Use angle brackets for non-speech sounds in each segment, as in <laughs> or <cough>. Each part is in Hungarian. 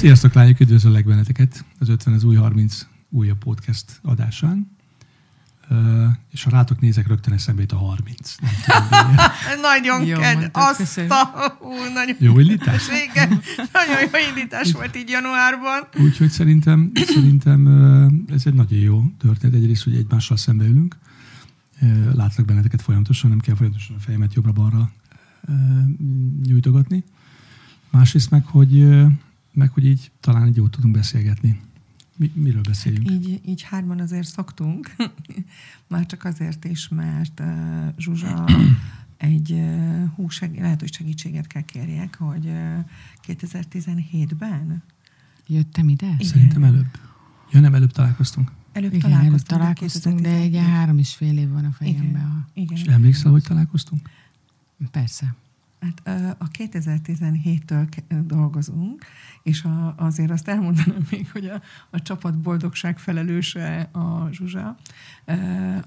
Sziasztok lányok, üdvözöllek benneteket az 50 az új 30 újabb podcast adásán. Uh, és ha rátok nézek, rögtön eszembe jut a 30. Nem tudom, <laughs> nagyon Jó ked, mondtad, azt a... Ú, nagyon jó indítás? Igen, nagyon jó indítás volt így januárban. Úgyhogy szerintem, szerintem uh, ez egy nagyon jó történet. Egyrészt, hogy egymással szembe ülünk. Uh, Látlak benneteket folyamatosan, nem kell folyamatosan a fejemet jobbra-balra uh, nyújtogatni. Másrészt meg, hogy, uh, meg, hogy így talán egy jót tudunk beszélgetni. Mi, miről beszéljünk? Így, így hárman azért szoktunk. <laughs> Már csak azért is, mert uh, Zsuzsa <clears throat> egy uh, hú, seg- lehet, hogy segítséget kell kérjek, hogy uh, 2017-ben Jöttem ide? Igen. Szerintem előbb. Ja, nem, előbb találkoztunk. előbb Igen, találkoztunk, előbb találkoztunk, de egy ilyen három és fél év van a fejemben. A... Igen. És emlékszel, hogy találkoztunk? Persze. Hát a 2017-től ke- dolgozunk, és a, azért azt elmondanám még, hogy a, a csapat boldogság felelőse a Zsuzsa. Ö,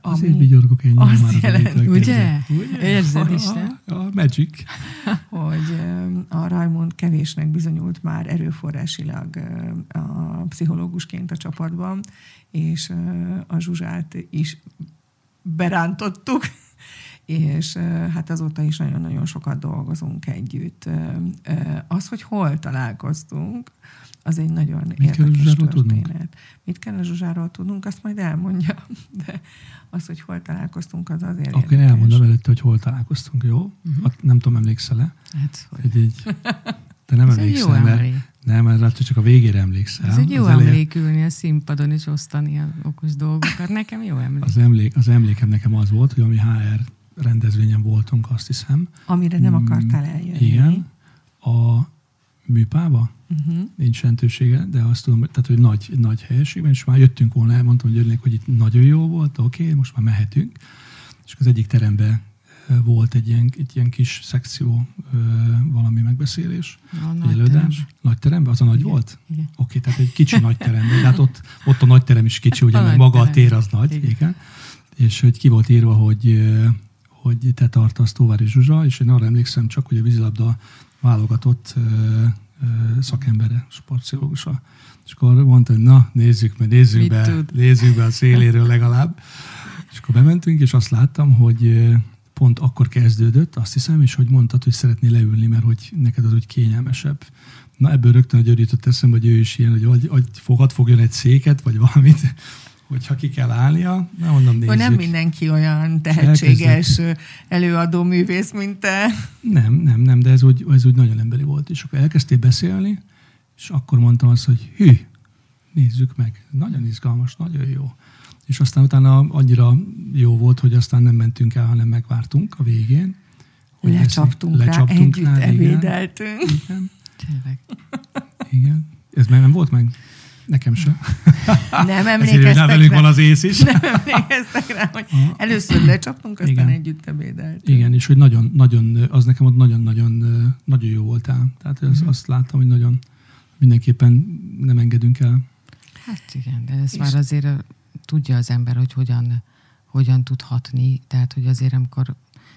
Azért vigyorgok ennyi azt már az jelenti, elejétől ugye? kezdve. Érzed is, <laughs> A-? A, magic. hogy a Rajmond kevésnek bizonyult már erőforrásilag a pszichológusként a csapatban, és a Zsuzsát is berántottuk, és hát azóta is nagyon-nagyon sokat dolgozunk együtt. Az, hogy hol találkoztunk, az egy nagyon Mit érdekes történet. tudnunk? Mit kell a Zsuzsáról tudnunk, azt majd elmondja, <laughs> de az, hogy hol találkoztunk, az azért Akkor én érdekes. elmondom előtte, hogy hol találkoztunk, jó? Mhm. Uh-huh. Nem tudom, emlékszel-e? Hát, hogy... Egy, egy, <laughs> te nem emlékszel, mert emlék. nem, mert csak a végére emlékszel. Ez egy jó az, emlék ülni a színpadon és osztani a okos dolgokat. Nekem jó <laughs> emlék. az, emlék, az emlékem nekem az volt, hogy ami HR rendezvényen voltunk, azt hiszem. Amire nem Mm, akartál eljönni. Igen. A műpába, Uh-huh. nincs jelentősége, de azt tudom, tehát, hogy nagy, nagy helységben, és már jöttünk volna, elmondtam, hogy örülnék, hogy itt nagyon jó volt, oké, okay, most már mehetünk. És az egyik teremben ö, volt egy ilyen, egy ilyen kis szekció, ö, valami megbeszélés, A nagy előadás. terem. Nagy teremben? Az a nagy Igen. volt? Igen. Oké, tehát egy kicsi nagy teremben, de hát ott, ott a nagy terem is kicsi, ugye, A nagy maga a terem. tér az nagy, igen. Igen. És hogy ki volt írva, hogy, hogy te tartasz Tóvári Zsuzsa, és én arra emlékszem csak, hogy a vízilabda válogatott szakembere, sportpszichológusa. És akkor mondta, hogy na, nézzük meg, nézzük Mit be, tud? nézzük be a széléről legalább. És akkor bementünk, és azt láttam, hogy pont akkor kezdődött, azt hiszem, és hogy mondtad, hogy szeretnél leülni, mert hogy neked az úgy kényelmesebb. Na ebből rögtön a György jutott eszembe, hogy ő is ilyen, hogy vagy, vagy fogad fogjon egy széket, vagy valamit, hogyha ki kell állnia. Na mondom, nézzük. Hogy nem mindenki olyan tehetséges előadó művész, mint te. Nem, nem, nem, de ez úgy, ez úgy nagyon emberi volt. És akkor elkezdtél beszélni, és akkor mondtam azt, hogy hű, nézzük meg. Nagyon izgalmas, nagyon jó. És aztán utána annyira jó volt, hogy aztán nem mentünk el, hanem megvártunk a végén. hogy Lecsaptunk, ezt- rá, együtt igen. ebédeltünk. Igen, Tényleg. igen. Ez meg nem volt meg? Nekem sem. Nem <laughs> Ezért emlékeztek rá velünk van az ész is. <laughs> nem emlékeztek rá, hogy először lecsaptunk, aztán Igen. együtt ebédeltünk. Igen, és hogy nagyon, nagyon, az nekem ott nagyon-nagyon nagyon jó voltál. Tehát az, Mhm. azt láttam, hogy nagyon mindenképpen nem engedünk el. Hát igen, de ezt És- már azért tudja az ember, hogy hogyan, hogyan tud hatni. Tehát, hogy azért amikor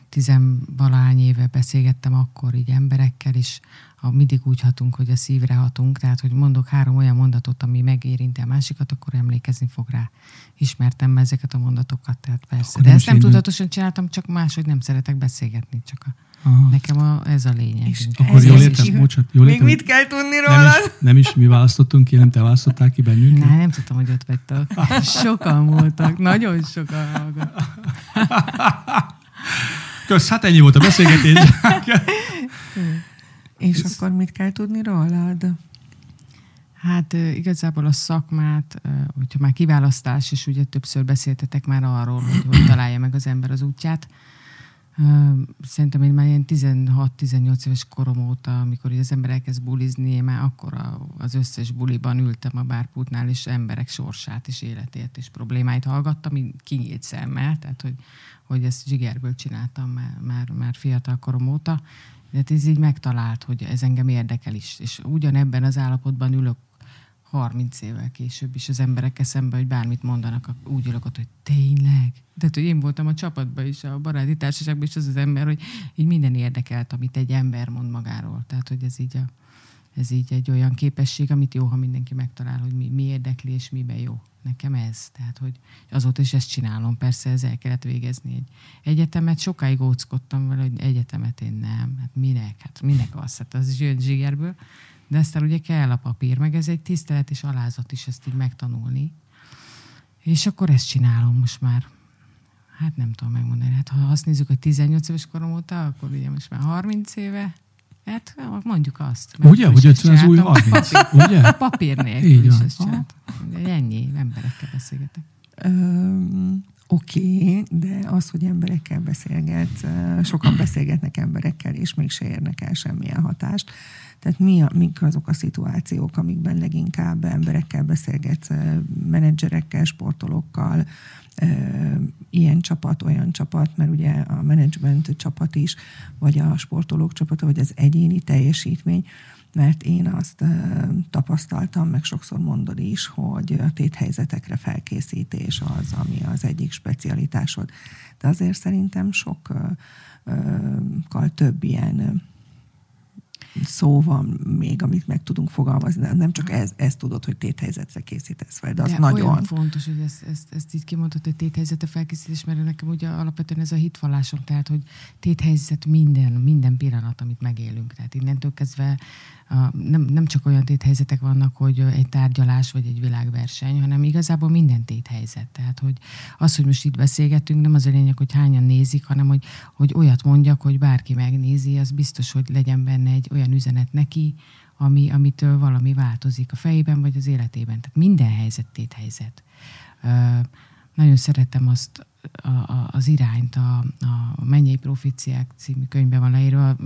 tizenvalány éve beszélgettem akkor így emberekkel, és ha mindig úgy hatunk, hogy a szívre hatunk, tehát, hogy mondok három olyan mondatot, ami megérinti a másikat, akkor emlékezni fog rá. Ismertem ezeket a mondatokat, tehát persze. Akkor De nem ezt nem tudatosan csináltam, csak máshogy nem szeretek beszélgetni, csak a, Aha. nekem a, ez a lényeg. És. Akkor jól Ez értem, is- bocsánat, jól Még értem, mit kell tudni nem róla? is, nem is mi választottunk ki, nem te választottál ki bennünket? Na, nem tudtam, hogy ott vettek. <laughs> Sokan voltak, nagyon sokan hallgattak. <laughs> Kösz, hát ennyi volt a beszélgetés. <laughs> És akkor mit kell tudni rólad? Hát igazából a szakmát, hogyha már kiválasztás, és ugye többször beszéltetek már arról, hogy hogy találja meg az ember az útját. Szerintem én már ilyen 16-18 éves korom óta, amikor az ember elkezd bulizni, én már akkor a- az összes buliban ültem a bárpultnál, és emberek sorsát és életét és problémáit hallgattam, így kinyílt szemmel, tehát hogy, hogy ezt zsigerből csináltam már, már, már fiatal korom óta. De hát ez így megtalált, hogy ez engem érdekel is. És ugyanebben az állapotban ülök 30 évvel később is az emberek eszembe, hogy bármit mondanak, ak- úgy ülök ott, hogy tényleg. Tehát, hogy én voltam a csapatban is, a baráti társaságban is az az ember, hogy így minden érdekelt, amit egy ember mond magáról. Tehát, hogy ez így a, ez így egy olyan képesség, amit jó, ha mindenki megtalál, hogy mi, mi érdekli és miben jó. Nekem ez. Tehát, hogy azóta is ezt csinálom. Persze ez el kellett végezni egy egyetemet. Sokáig óckodtam vele, hogy egyetemet én nem. Hát minek? Hát minek az? Hát az jön zsigerből. De aztán ugye kell a papír, meg ez egy tisztelet és alázat is ezt így megtanulni. És akkor ezt csinálom most már. Hát nem tudom megmondani. Hát ha azt nézzük, hogy 18 éves korom óta, akkor ugye most már 30 éve, Hát mondjuk azt. Ugye, hogy ez az új 30, ugye? <laughs> Papír nélkül Így is ezt Ennyi, emberekkel beszélgetek. Oké, okay, de az, hogy emberekkel beszélget, sokan beszélgetnek emberekkel, és mégse érnek el semmilyen hatást. Tehát mi a, mik azok a szituációk, amikben leginkább emberekkel beszélget, menedzserekkel, sportolókkal, ilyen csapat, olyan csapat, mert ugye a menedzsment csapat is, vagy a sportolók csapata, vagy az egyéni teljesítmény, mert én azt tapasztaltam, meg sokszor mondod is, hogy a téthelyzetekre felkészítés az, ami az egyik specialitásod. De azért szerintem sokkal több ilyen szó van még, amit meg tudunk fogalmazni. Nem csak ez, ez tudod, hogy téthelyzetre készítesz fel, de az de nagyon... olyan fontos, hogy ezt, ezt, ezt így kimondod, hogy téthelyzetre felkészítés, mert nekem ugye alapvetően ez a hitvallásom, tehát, hogy téthelyzet minden, minden pillanat, amit megélünk. Tehát innentől kezdve nem, nem csak olyan téthelyzetek vannak, hogy egy tárgyalás vagy egy világverseny, hanem igazából minden téthelyzet. Tehát, hogy az, hogy most itt beszélgetünk, nem az a lényeg, hogy hányan nézik, hanem hogy, hogy olyat mondjak, hogy bárki megnézi, az biztos, hogy legyen benne egy olyan üzenet neki, ami, amitől valami változik a fejében vagy az életében. Tehát minden helyzet téthelyzet. Nagyon szeretem azt a, a, az irányt, a, a Mennyei Proficiák című könyvben van leírva,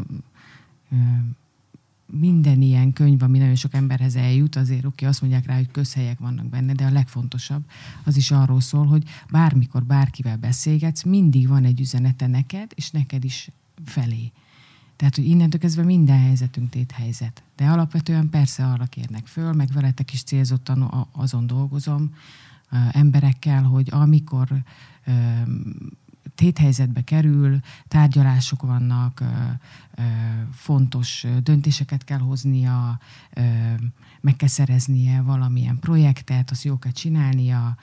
minden ilyen könyv, ami nagyon sok emberhez eljut, azért oké, azt mondják rá, hogy közhelyek vannak benne, de a legfontosabb az is arról szól, hogy bármikor bárkivel beszélgetsz, mindig van egy üzenete neked, és neked is felé. Tehát, hogy innentől kezdve minden helyzetünk helyzet. De alapvetően persze arra kérnek föl, meg veletek is célzottan azon dolgozom, emberekkel, hogy amikor téthelyzetbe kerül, tárgyalások vannak, fontos döntéseket kell hoznia, meg kell szereznie valamilyen projektet, azt jó kell csinálnia,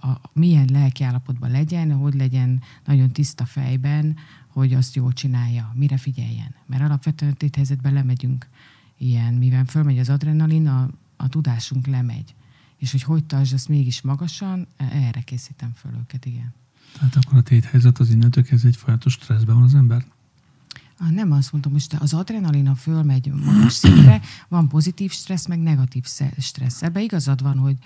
a, milyen lelkiállapotban legyen, hogy legyen nagyon tiszta fejben, hogy azt jól csinálja, mire figyeljen. Mert alapvetően téthelyzetben lemegyünk ilyen, mivel fölmegy az adrenalin, a, a tudásunk lemegy. És hogy hogy tartsd azt mégis magasan, erre készítem föl őket, igen. Tehát akkor a téthelyzet az innentől kezdve egy folyamatos stresszben van az ember? Nem azt mondom, most az adrenalina fölmegy magas szintre, van pozitív stressz, meg negatív stressz. Ebbe igazad van, hogy,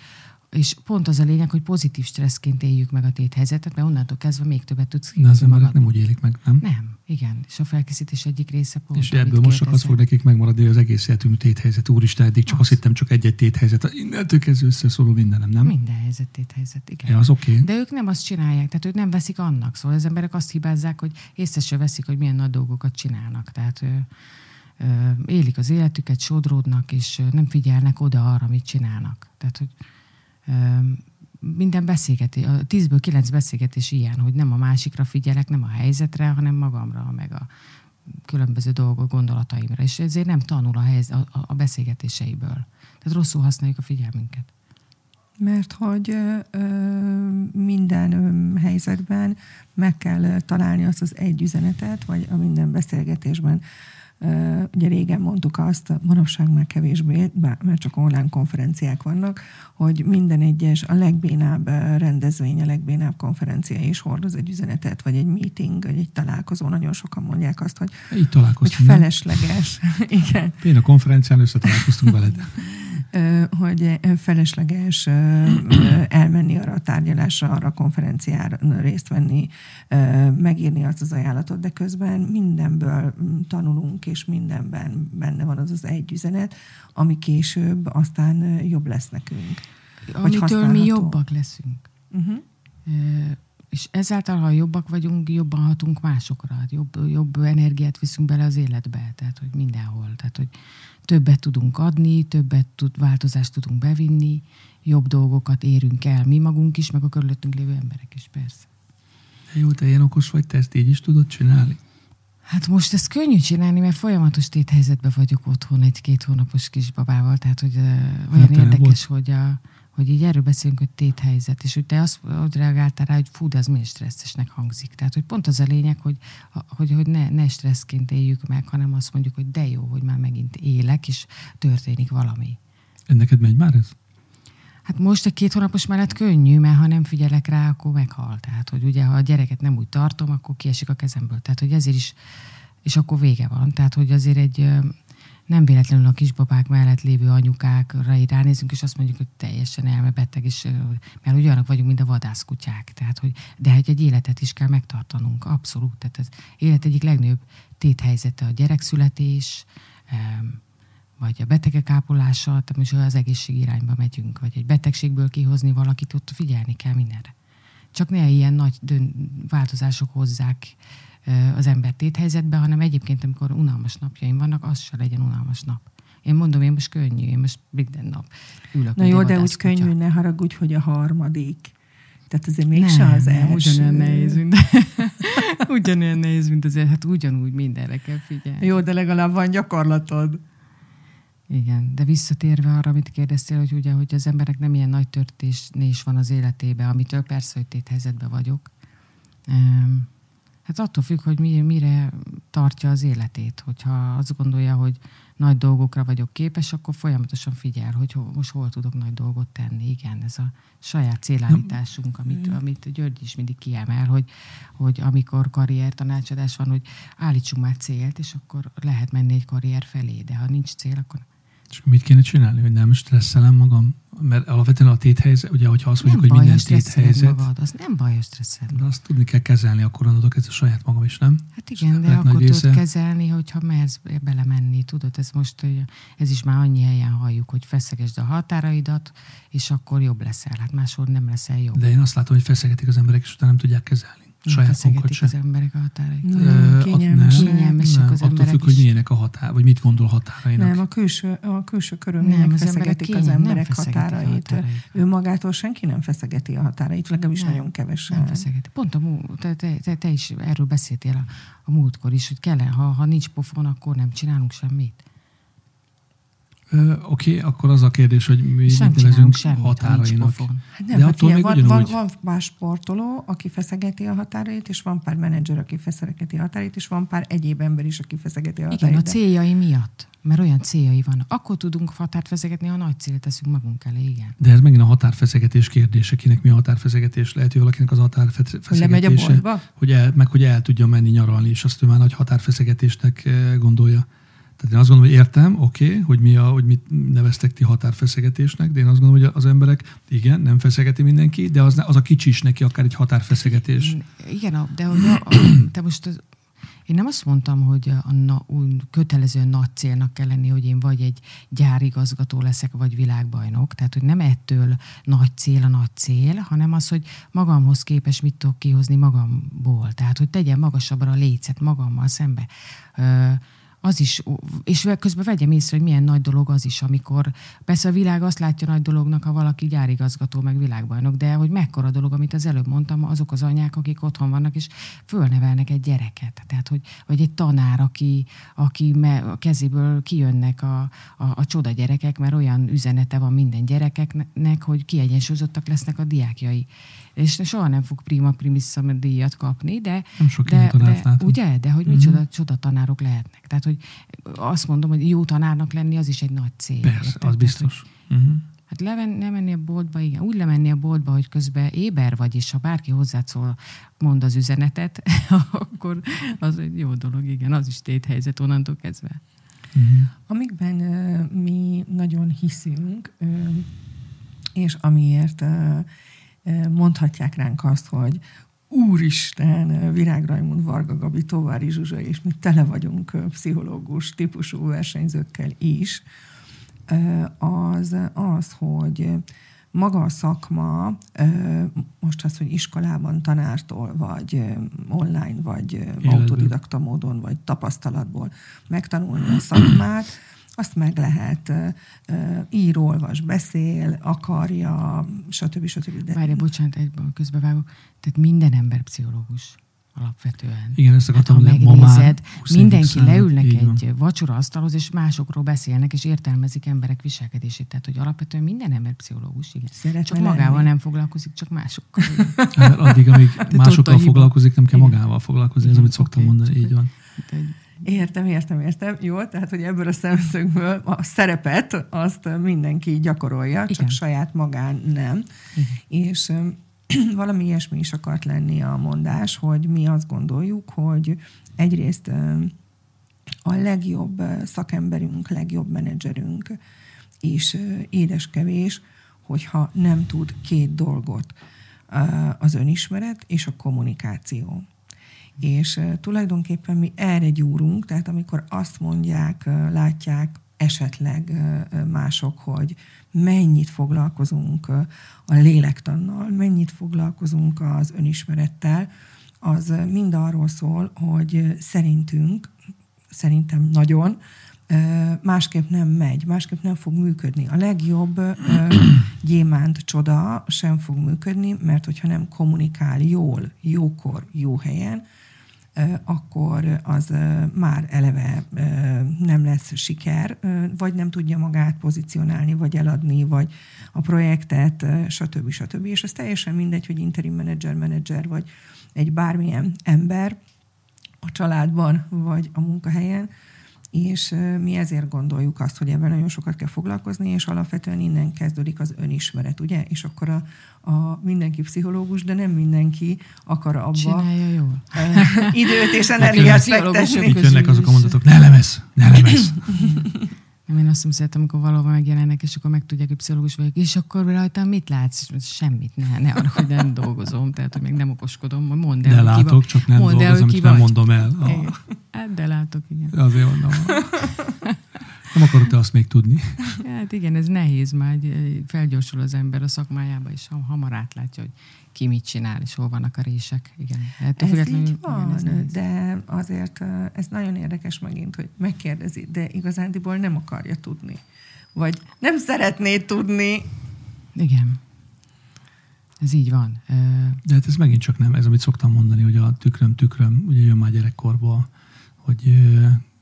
és pont az a lényeg, hogy pozitív stresszként éljük meg a téthelyzetet, mert onnantól kezdve még többet tudsz De az emberek nem úgy élik meg, nem? Nem, igen. És a felkészítés egyik része pont. És ebből most csak az fog nekik megmaradni, az egész életünk téthelyzet. Úristen, eddig csak az. azt hittem, csak egy-egy téthelyzet. Innentől kezdve összeszóló mindenem, nem? Minden helyzet téthelyzet, igen. Ja, az oké. Okay. De ők nem azt csinálják, tehát ők nem veszik annak. Szóval az emberek azt hibázzák, hogy észre se veszik, hogy milyen nagy dolgokat csinálnak. Tehát ő, élik az életüket, sodródnak, és nem figyelnek oda arra, amit csinálnak. Tehát, hogy minden beszélgetés, a tízből kilenc beszélgetés ilyen, hogy nem a másikra figyelek, nem a helyzetre, hanem magamra, meg a különböző dolgok, gondolataimra. És ezért nem tanul a, helyz, a, a beszélgetéseiből. Tehát rosszul használjuk a figyelmünket. Mert hogy ö, minden helyzetben meg kell találni azt az egy üzenetet, vagy a minden beszélgetésben Ugye régen mondtuk azt, manapság már kevésbé, mert csak online konferenciák vannak, hogy minden egyes, a legbénább rendezvény, a legbénább konferencia is hordoz egy üzenetet, vagy egy meeting, vagy egy találkozó. Nagyon sokan mondják azt, hogy, Így hogy felesleges. <laughs> Igen. Én a konferencián összetalálkoztunk veled <laughs> hogy felesleges elmenni arra a tárgyalásra, arra a konferenciára részt venni, megírni azt az ajánlatot, de közben mindenből tanulunk, és mindenben benne van az az egy üzenet, ami később aztán jobb lesz nekünk. Amitől mi jobbak leszünk. Uh-huh. És ezáltal, ha jobbak vagyunk, jobban hatunk másokra. Hát jobb, jobb energiát viszünk bele az életbe, tehát hogy mindenhol. Tehát, hogy többet tudunk adni, többet tud, változást tudunk bevinni, jobb dolgokat érünk el mi magunk is, meg a körülöttünk lévő emberek is, persze. De jó, te ilyen okos vagy, te ezt így is tudod csinálni? Hát most ezt könnyű csinálni, mert folyamatos téthelyzetben vagyok otthon egy-két hónapos kisbabával, tehát hogy uh, olyan Hát, érdekes, hogy, a, hogy így erről beszélünk, hogy téthelyzet, és hogy te azt hogy reagáltál rá, hogy fú, de az miért stresszesnek hangzik. Tehát, hogy pont az a lényeg, hogy, hogy, hogy ne, ne stresszként éljük meg, hanem azt mondjuk, hogy de jó, hogy már megint élek, és történik valami. Neked megy már ez? Hát most egy két hónapos mellett könnyű, mert ha nem figyelek rá, akkor meghal. Tehát, hogy ugye, ha a gyereket nem úgy tartom, akkor kiesik a kezemből. Tehát, hogy ezért is, és akkor vége van. Tehát, hogy azért egy nem véletlenül a kisbabák mellett lévő anyukákra így ránézünk, és azt mondjuk, hogy teljesen elmebeteg, és, mert ugyanak vagyunk, mint a vadászkutyák. Tehát, hogy, de hogy egy életet is kell megtartanunk. Abszolút. Tehát az élet egyik legnagyobb téthelyzete a gyerekszületés, vagy a betegek ápolása, tehát most az egészség irányba megyünk, vagy egy betegségből kihozni valakit, ott figyelni kell mindenre. Csak ne ilyen nagy dön- változások hozzák az ember téthelyzetbe, hanem egyébként, amikor unalmas napjaim vannak, az se legyen unalmas nap. Én mondom, én most könnyű, én most minden nap ülök. Na jó, de úgy vadászkutya. könnyű, ne haragudj, hogy a harmadik. Tehát azért mégse nem, az nem, első. ugyanolyan nehéz, mint, <laughs> ugyanolyan nehéz, mint azért, hát ugyanúgy mindenre kell figyelni. Jó, de legalább van gyakorlatod. Igen, de visszatérve arra, amit kérdeztél, hogy ugye, hogy az emberek nem ilyen nagy történés van az életébe, amitől persze, hogy téthelyzetben vagyok. Hát attól függ, hogy mire, tartja az életét. Hogyha azt gondolja, hogy nagy dolgokra vagyok képes, akkor folyamatosan figyel, hogy ho, most hol tudok nagy dolgot tenni. Igen, ez a saját célállításunk, amit, amit György is mindig kiemel, hogy, hogy amikor karrier tanácsadás van, hogy állítsunk már célt, és akkor lehet menni egy karrier felé, de ha nincs cél, akkor És mit kéne csinálni, hogy nem stresszelem magam? Mert alapvetően a téthelyzet, ugye, hogyha azt mondjuk, hogy minden téthelyzet, magad, az nem baj, hogy stresszeled de azt tudni kell kezelni, akkor onnantól kezdve saját magam is, nem? Hát igen, de akkor tudod része- kezelni, hogyha mersz belemenni, tudod, ez most, ez is már annyi helyen halljuk, hogy feszegesd a határaidat, és akkor jobb leszel. Hát máshol nem leszel jobb. De én azt látom, hogy feszegetik az emberek, és utána nem tudják kezelni. Nem Saját magukat feszegetik se. az emberek a határaikat. Nem, kényelmesek. nem, Kényelmesek nem, az attól emberek függ, hogy is. milyenek a határ, vagy mit gondol határainak. Nem, a külső, a külső körülmények Nem, az emberek feszegetik az emberek a határait. határait. Ő magától senki nem feszegeti a határait, legalábbis Nem, nagyon kevesen. Nem feszegeti. Pont a mú, te, te, te, te, is erről beszéltél a, a múltkor is, hogy kell, ha, ha nincs pofon, akkor nem csinálunk semmit. Oké, akkor az a kérdés, hogy mi mit Sem csinálunk nevezünk semmit, határainak. Hát nem, De hát attól ilyen, még van, van, ugyanúgy. van pár sportoló, aki feszegeti a határait, és van pár menedzser, aki feszegeti a határait, és van pár egyéb ember is, aki feszegeti a Igen, határait. a de- céljai miatt. Mert olyan céljai vannak. Akkor tudunk határt vezegetni, ha nagy célt teszünk magunk elé, igen. De ez megint a határfeszegetés kérdése, kinek mi a határfeszegetés. Lehet, hogy valakinek az Hogy lemegy a határfeszegetése, boltba? hogy el, meg hogy el tudja menni nyaralni, és azt ő már nagy határfeszegetésnek eh, gondolja. Tehát én azt gondolom, hogy értem, oké, okay, hogy, mi a, hogy mit neveztek ti határfeszegetésnek, de én azt gondolom, hogy az emberek, igen, nem feszegeti mindenki, de az, az a kicsi is neki akár egy határfeszegetés. Igen, de hogy a, a, <clears throat> te most az, én nem azt mondtam, hogy a, na, úgy kötelező nagy célnak kell lenni, hogy én vagy egy gyárigazgató leszek, vagy világbajnok. Tehát, hogy nem ettől nagy cél a nagy cél, hanem az, hogy magamhoz képes mit tudok kihozni magamból. Tehát, hogy tegyen magasabbra a lécet magammal szembe. Ö, az is, és közben vegyem észre, hogy milyen nagy dolog az is, amikor persze a világ azt látja nagy dolognak, ha valaki gyárigazgató, meg világbajnok, de hogy mekkora dolog, amit az előbb mondtam, azok az anyák, akik otthon vannak, és fölnevelnek egy gyereket. Tehát, hogy, vagy egy tanár, aki, aki me, a kezéből kijönnek a, a, a csoda gyerekek, mert olyan üzenete van minden gyerekeknek, hogy kiegyensúlyozottak lesznek a diákjai. És soha nem fog prima primissza díjat kapni, de Nem sok de, de, ugye, de hogy micsoda csoda tanárok lehetnek. Tehát, hogy azt mondom, hogy jó tanárnak lenni, az is egy nagy cél. Persze, érted? az Tehát, biztos. Uh-huh. Hát leven, lemenni a boltba, igen. Úgy lemenni a boltba, hogy közben éber vagy, és ha bárki hozzád szól, mond az üzenetet, <laughs> akkor az egy jó dolog, igen. Az is téthelyzet onnantól kezdve. Uh-huh. Amikben ö, mi nagyon hiszünk, ö, és amiért ö, mondhatják ránk azt, hogy Úristen, Virág Rajmund, Varga Gabi, Továri Zsuzsa, és mi tele vagyunk pszichológus típusú versenyzőkkel is, az az, hogy maga a szakma, most az, hogy iskolában tanártól, vagy online, vagy Életben. autodidakta módon, vagy tapasztalatból megtanulni a szakmát, azt meg lehet ír, olvas, beszél, akarja, stb. stb. De Várja, bocsánat, egyben közbevágok. Tehát minden ember pszichológus. alapvetően. Igen, ezt akartam hát, ha mondani, ma már megnézed, 20 évig mindenki leülnek egy vacsora asztalhoz, és másokról beszélnek, és értelmezik emberek viselkedését. Tehát, hogy alapvetően minden ember pszichológus, igen. Szeretne Csak lenni. magával nem foglalkozik, csak másokkal. <laughs> Hát, addig, amíg tudta, másokkal foglalkozik, nem kell Igen. magával foglalkozni, ez Igen, amit szoktam mondani, így van. Értem, értem, értem. Jó, tehát, hogy ebből a szemszögből a szerepet azt mindenki gyakorolja, csak Igen. saját magán nem. És öm, <clears throat> valami ilyesmi is akart lenni a mondás, hogy mi azt gondoljuk, hogy egyrészt a legjobb szakemberünk, legjobb menedzserünk és édeskevés, hogyha nem tud két dolgot, az önismeret és a kommunikáció. És tulajdonképpen mi erre gyúrunk, tehát amikor azt mondják, látják esetleg mások, hogy mennyit foglalkozunk a lélektannal, mennyit foglalkozunk az önismerettel, az mind arról szól, hogy szerintünk, szerintem nagyon, másképp nem megy, másképp nem fog működni. A legjobb <clears throat> gyémánt csoda sem fog működni, mert hogyha nem kommunikál jól, jókor, jó helyen, akkor az már eleve nem lesz siker, vagy nem tudja magát pozícionálni, vagy eladni, vagy a projektet, stb. stb. És ez teljesen mindegy, hogy interim menedzser, menedzser, vagy egy bármilyen ember a családban, vagy a munkahelyen, és mi ezért gondoljuk azt, hogy ebben nagyon sokat kell foglalkozni, és alapvetően innen kezdődik az önismeret, ugye? És akkor a, a mindenki pszichológus, de nem mindenki akar abba Csinálja jól. időt és energiát fektetni. Itt jönnek azok a mondatok, ne lemez, ne lemez. <laughs> Nem, én azt nem szeretem, amikor valóban megjelennek, és akkor megtudják, hogy pszichológus vagyok, és akkor rajtam mit látsz? Semmit, ne, ne arra, hogy nem dolgozom, tehát, hogy még nem okoskodom, mondd el, De ki látok, vagy. csak nem Mondd el, dolgozom, hogy amit ki nem mondom el. Igen. Ah, Hát, de látok, igen. azért mondom. Nem akarod te azt még tudni. Hát igen, ez nehéz már, felgyorsul az ember a szakmájába, és ham- hamar átlátja, hogy ki mit csinál, és hol vannak a rések. Igen. Ettől Ez így igen, van, ez nehéz. de azért ez nagyon érdekes megint, hogy megkérdezi, de igazándiból nem akarja tudni. Vagy nem szeretné tudni. Igen. Ez így van. De hát ez megint csak nem, ez amit szoktam mondani, hogy a tükröm, tükröm, ugye jön már gyerekkorba, hogy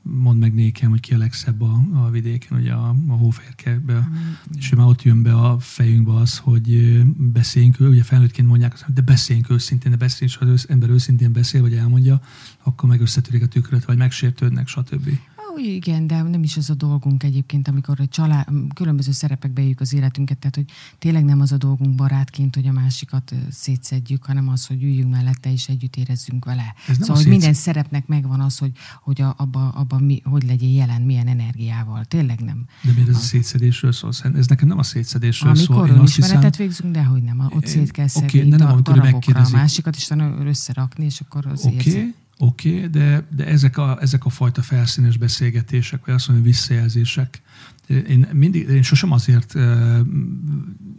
mondd meg nékem, hogy ki a legszebb a, a vidéken, ugye a, a hóférkebe, és már ott jön be a fejünkbe az, hogy beszéljünk, ugye felnőttként mondják azt, de beszéljünk őszintén, de beszéljünk, és ha az ember őszintén beszél, vagy elmondja, akkor meg összetörik a tükröt, vagy megsértődnek, stb. Ó, igen, de nem is az a dolgunk egyébként, amikor a család, különböző szerepekbe éljük az életünket, tehát hogy tényleg nem az a dolgunk barátként, hogy a másikat szétszedjük, hanem az, hogy üljünk mellette és együtt érezzünk vele. Ez nem a szóval, hogy minden szerepnek megvan az, hogy, hogy a, abba, abba mi, hogy legyél jelen, milyen energiával. Tényleg nem. De miért ez a szétszedésről szól? Ez nekem nem a szétszedésről szól. Amikor azt hiszem, végzünk, de hogy nem, ott szét kell szedni de nem, amikor darabokra a megkérdezik. másikat, és összerakni, és akkor az Oké, érzi. Oké, okay, de, de ezek, a, ezek a fajta felszínes beszélgetések, vagy azt mondom, visszajelzések, én, mindig, én sosem azért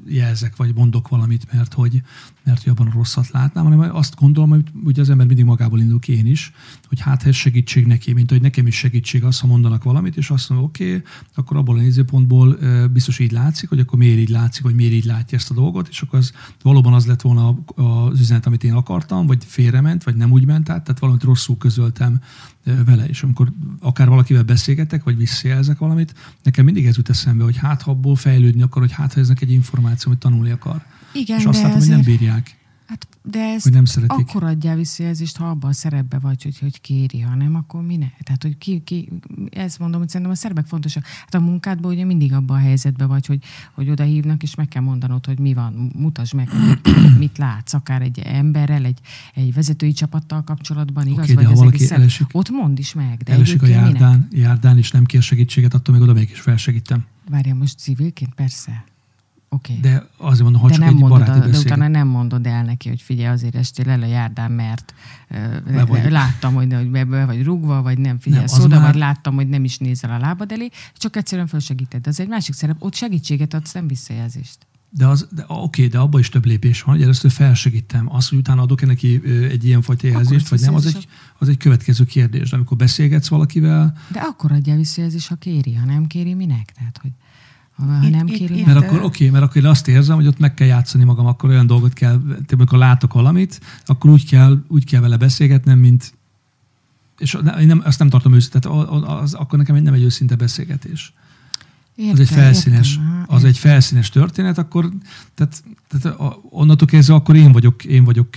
jelzek, vagy mondok valamit, mert hogy, mert hogy abban a rosszat látnám, hanem azt gondolom, hogy ugye az ember mindig magából indul ki én is, hogy hát ez segítség neki, mint hogy nekem is segítség az, ha mondanak valamit, és azt mondom, oké, okay, akkor abból a nézőpontból biztos így látszik, hogy akkor miért így látszik, hogy miért így látja ezt a dolgot, és akkor az valóban az lett volna az üzenet, amit én akartam, vagy félrement, vagy nem úgy ment át, tehát valamit rosszul közöltem vele, és amikor akár valakivel beszélgetek, vagy visszajelzek valamit, nekem mindig ez jut eszembe, hogy hát ha abból fejlődni akar, hogy hát ha eznek egy információ, amit tanulni akar. Igen, és azt látom, hogy nem bírják, Hát, de ezt hogy nem szeretik. akkor adjál visszajelzést, ha abban a szerepbe vagy, hogy, hogy kéri, ha nem, akkor mi ne? Tehát, hogy ki, ki, ezt mondom, hogy szerintem a szerepek fontosak. Hát a munkádban ugye mindig abban a helyzetben vagy, hogy, hogy oda hívnak, és meg kell mondanod, hogy mi van, mutasd meg, hogy mit, <coughs> látsz, akár egy emberrel, egy, egy vezetői csapattal kapcsolatban, igaz? De vagy ha az valaki egész szerep- elesik- Ott mondd is meg, de Elesik a egyébként minek? járdán, járdán, és nem kér segítséget, attól még oda mégis felsegítem. Várjál, most civilként? Persze. Okay. De azért mondom, ha de csak nem egy mondod, baráti a, de utána nem mondod el neki, hogy figyelj, azért estél el a járdán, mert Le vagy. uh, láttam, hogy, hogy be, be vagy rugva, vagy nem figyelsz Nem, oda, már- vagy láttam, hogy nem is nézel a lábad elé, csak egyszerűen felsegíted. De az egy másik szerep, ott segítséget adsz, nem visszajelzést. De, az, de oké, de abban is több lépés van, hogy először felsegítem. Az, hogy utána adok-e neki egy ilyen fajta jelzést, vagy nem, az egy, az egy következő kérdés. De amikor beszélgetsz valakivel, De akkor adjál visszajelzést, ha kéri, ha nem kéri, minek? Tehát, hogy Ha Itt- nem itt- kéri, itt- nem. Mert akkor oké, mert akkor én azt érzem, hogy ott meg kell játszani magam, akkor olyan dolgot kell, tehát amikor látok valamit, akkor úgy kell, úgy kell vele beszélgetnem, mint és én nem, azt nem tartom őszinte, tehát az, az, akkor nekem egy- nem egy őszinte beszélgetés. Az egy felszínes, értem, aha, az egy felszínes történet, akkor tehát, tehát onnantól kezdve akkor én vagyok, én vagyok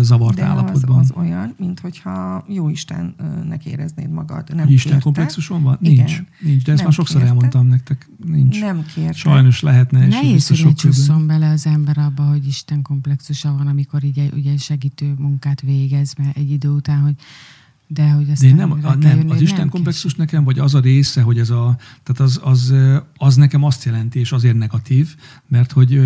zavart De az, állapotban. az olyan, mint hogyha jó Istennek éreznéd magad. Nem Isten kérte, komplexusom van? Igen. Nincs. Nincs, de ezt Nem már sokszor kérte. elmondtam nektek. Nincs. Nem kérte. Sajnos lehetne. és Nehéz, biztos hogy ne bele az ember abba, hogy Isten komplexusa van, amikor így ugye segítő munkát végez, mert egy idő után, hogy de hogy De aztán én nem, a, nem jönni, az Isten nem komplexus nekem, vagy az a része, hogy ez a, tehát az, az, az nekem azt jelenti, és azért negatív, mert hogy,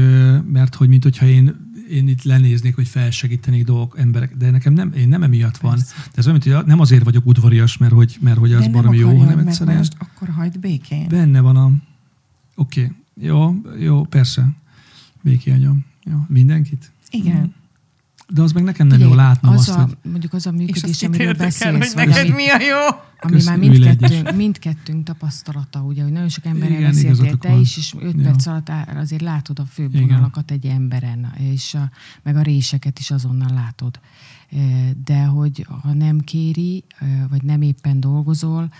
mert hogy mint hogyha én, én itt lenéznék, hogy felsegítenék dolgok, emberek, de nekem nem, én nem emiatt van. Persze. De ez olyan, hogy nem azért vagyok udvarias, mert hogy, mert hogy az De baromi jó, hanem egyszerűen mást, akkor hagyd békén. benne van a... Oké, okay. jó, jó, persze. Béki agyam. Jó, mindenkit? Igen. De az meg nekem nem Figyelj, jó látnom az azt, a, hogy mondjuk az a És működés, amiről érdekel, hogy beszélsz, vagy neked amit, mi a jó. ami Kösz- már mindkettőnk, mindkettőnk tapasztalata, ugye, hogy nagyon sok emberrel Igen, beszéltél te van. is, és öt Ja. perc alatt azért látod a főbb Igen. vonalakat egy emberen, és a, meg a réseket is azonnal látod. De hogy ha nem kéri, vagy nem éppen dolgozol,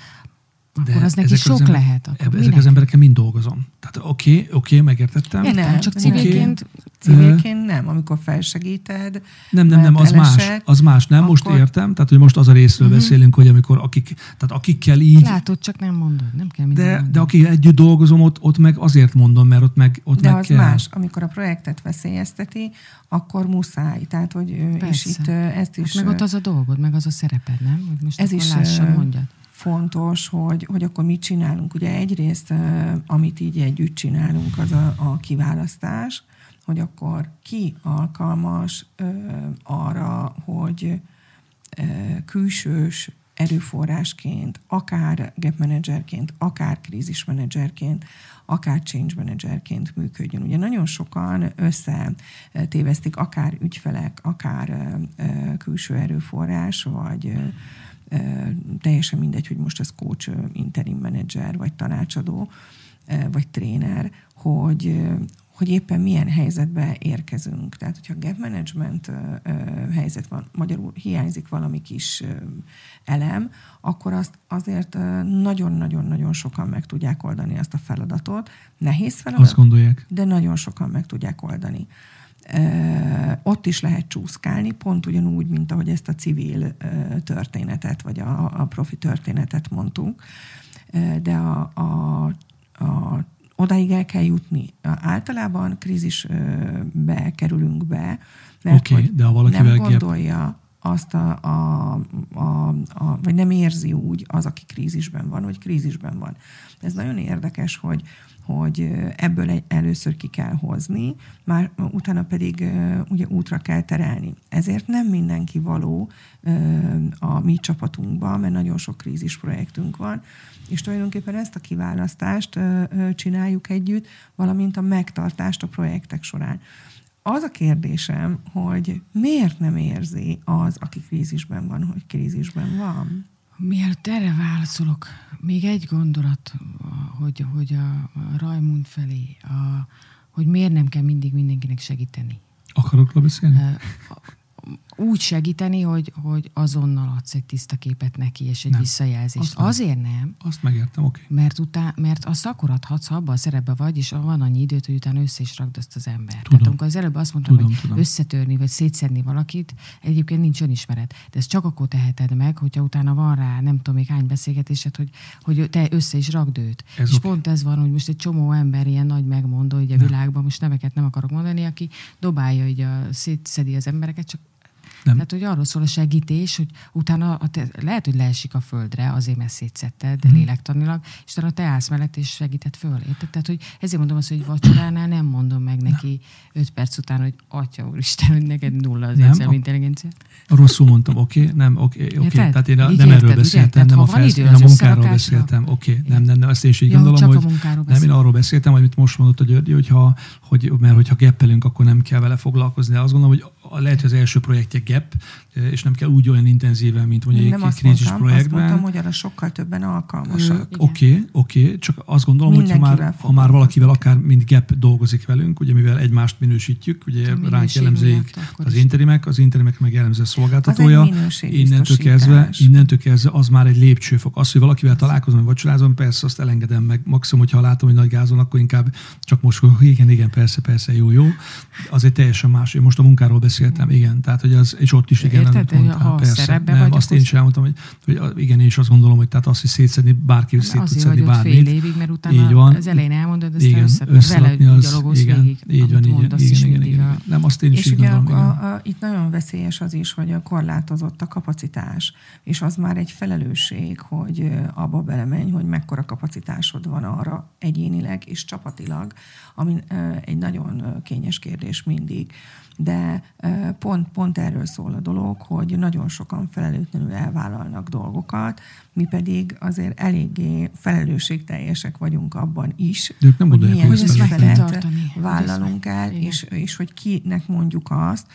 akkor az neki ezek az sok ember- lehet. Akkor Ezek minek? az emberekkel mind dolgozom. Tehát oké, okay, oké, okay, megértettem. Értem, Nem, csak civilként Civilként nem, amikor felsegíted. Nem, nem, nem, az más. Az más. Nem, most akkor- értem. Tehát, hogy most az a részről Mhm. beszélünk, hogy amikor akik, tehát akikkel így, látod, csak nem mondod. Nem kell mindent de, mondani. de akik együtt dolgozom, ott, ott meg azért mondom, mert ott meg, ott De meg az kell. más, amikor a projektet veszélyezteti, akkor muszáj. Tehát, hogy ö, és Persze. itt ezt is Hát meg ott az a dolgod, meg az a szereped, nem? Hogy most Ez is, lássam, ö, mondjad. Fontos, hogy, hogy akkor mit csinálunk. Ugye egyrészt, amit így együtt csinálunk, az a, a kiválasztás, hogy akkor ki alkalmas ö, arra, hogy ö, külsős erőforrásként, akár gap managerként, akár krízismenedzserként, akár change managerként működjön. Ugye nagyon sokan összetévesztik akár ügyfelek, akár ö, külső erőforrás, vagy teljesen mindegy, hogy most ez coach, interim manager, vagy tanácsadó, vagy tréner, hogy, hogy éppen milyen helyzetbe érkezünk. Tehát, hogyha gap management helyzet van, magyarul hiányzik valami kis elem, akkor azt azért nagyon-nagyon-nagyon sokan meg tudják oldani ezt a feladatot. Nehéz feladat, Azt gondolják. de nagyon sokan meg tudják oldani. Ott is lehet csúszkálni, pont ugyanúgy, mint ahogy ezt a civil történetet, vagy a, a profi történetet mondtunk. De a, a, a, odáig el kell jutni. Általában krízisbe kerülünk be, mert okay, hogy de ha valakivel nem gondolja azt a, a, a, a, vagy nem érzi úgy az, aki krízisben van, hogy krízisben van. Ez nagyon érdekes, hogy, hogy ebből először ki kell hozni, már utána pedig ugye útra kell terelni. Ezért nem mindenki való a mi csapatunkban, mert nagyon sok krízis projektünk van, és tulajdonképpen ezt a kiválasztást csináljuk együtt, valamint a megtartást a projektek során. Az a kérdésem, hogy miért nem érzi az, aki krízisben van, hogy krízisben van? Miért erre válaszolok? Még egy gondolat, hogy, hogy a, Rajmund felé, a, hogy miért nem kell mindig mindenkinek segíteni. akarok beszélni? Úgy segíteni, hogy, hogy azonnal adsz egy tiszta képet neki, és egy Nem. visszajelzést. Azt nem. Azért nem, Azt megértem, oké. Okay. mert, után, mert azt akkor adhatsz, ha abban a szerepben vagy, és van annyi időt, hogy utána össze is rakd azt az embert. Tudom. Tehát amikor az előbb azt mondtam, Tudom, hogy tudom. összetörni, vagy szétszedni valakit, egyébként nincs önismeret. De ezt csak akkor teheted meg, hogyha utána van rá, nem tudom még hány beszélgetésed, hogy, hogy te össze is rakd őt. Ez és oké. pont ez van, hogy most egy csomó ember ilyen nagy megmondó így a világban, most neveket nem akarok mondani, aki dobálja, így a, szétszedi az embereket, csak Nem. tehát, hogy arról szól a segítés, hogy utána a te, lehet, hogy leesik a földre, azért mert szétszedted Mhm. lélektanilag, és utána te állsz mellett és segített föl. Érted? Tehát, hogy ezért mondom azt, hogy vacsoránál nem mondom meg neki öt perc után, hogy atya úristen, hogy neked nulla az Nem, érzelmi a- intelligencia. Rosszul mondtam, oké, okay, nem, oké, okay. Érted? Tehát én a, nem érted, erről beszéltem, nem a, felsz, én a munkáról beszéltem, oké, okay, nem, nem, nem, ezt én is így Ja, gondolom, hogy nem, én arról beszéltem, amit most mondott a Györgyi, hogy ha, hogy, mert hogyha geppelünk, akkor nem kell vele foglalkozni. De azt gondolom, hogy lehet, hogy az első projektje GAP, és nem kell úgy olyan intenzíven, mint mondjuk nem egy krízis mondtam, projektben. Azt mondtam, hogy arra sokkal többen alkalmasak. Oké, oké, okay, okay, csak azt gondolom, hogy ha már, ha már valakivel akár mint GAP dolgozik velünk, ugye mivel egymást minősítjük, ugye ránk jellemzik az interimek, az interimek meg jellemző a szolgáltatója, innentől kezdve, innentől kezdve az már egy lépcsőfok. Az, hogy valakivel találkozom, vagy vacsorázom, persze azt elengedem meg. Maximum, hogyha látom, hogy nagy gázon, akkor inkább csak most, igen, igen, persze, persze, jó, jó. Az egy teljesen más. Én most a munkáról beszéltem, igen. Tehát, hogy az, és ott is igen, Érted, amit mondtál, ha persze. Nem, vagy, azt én is elmondtam, hogy, hogy igen, én is azt gondolom, hogy tehát azt, hogy szétszedni, bárki szét tud szedni bármit. fél évig, mert utána így van. az elején elmondod, ezt igen, összerakni az, igen, végig, így van, így van, igen, igen, igen, Nem, azt én is és így gondolom, a, a, itt nagyon veszélyes az is, hogy a korlátozott a kapacitás, és az már egy felelősség, hogy abba belemenj, hogy mekkora kapacitásod van arra egyénileg és csapatilag, ami egy nagyon kényes kérdés mindig. De pont, pont erről szól a dolog, hogy nagyon sokan felelőtlenül elvállalnak dolgokat, mi pedig azért eléggé felelősségteljesek vagyunk abban is, De nem hogy milyen hogy vállalunk el, és, és hogy kinek mondjuk azt,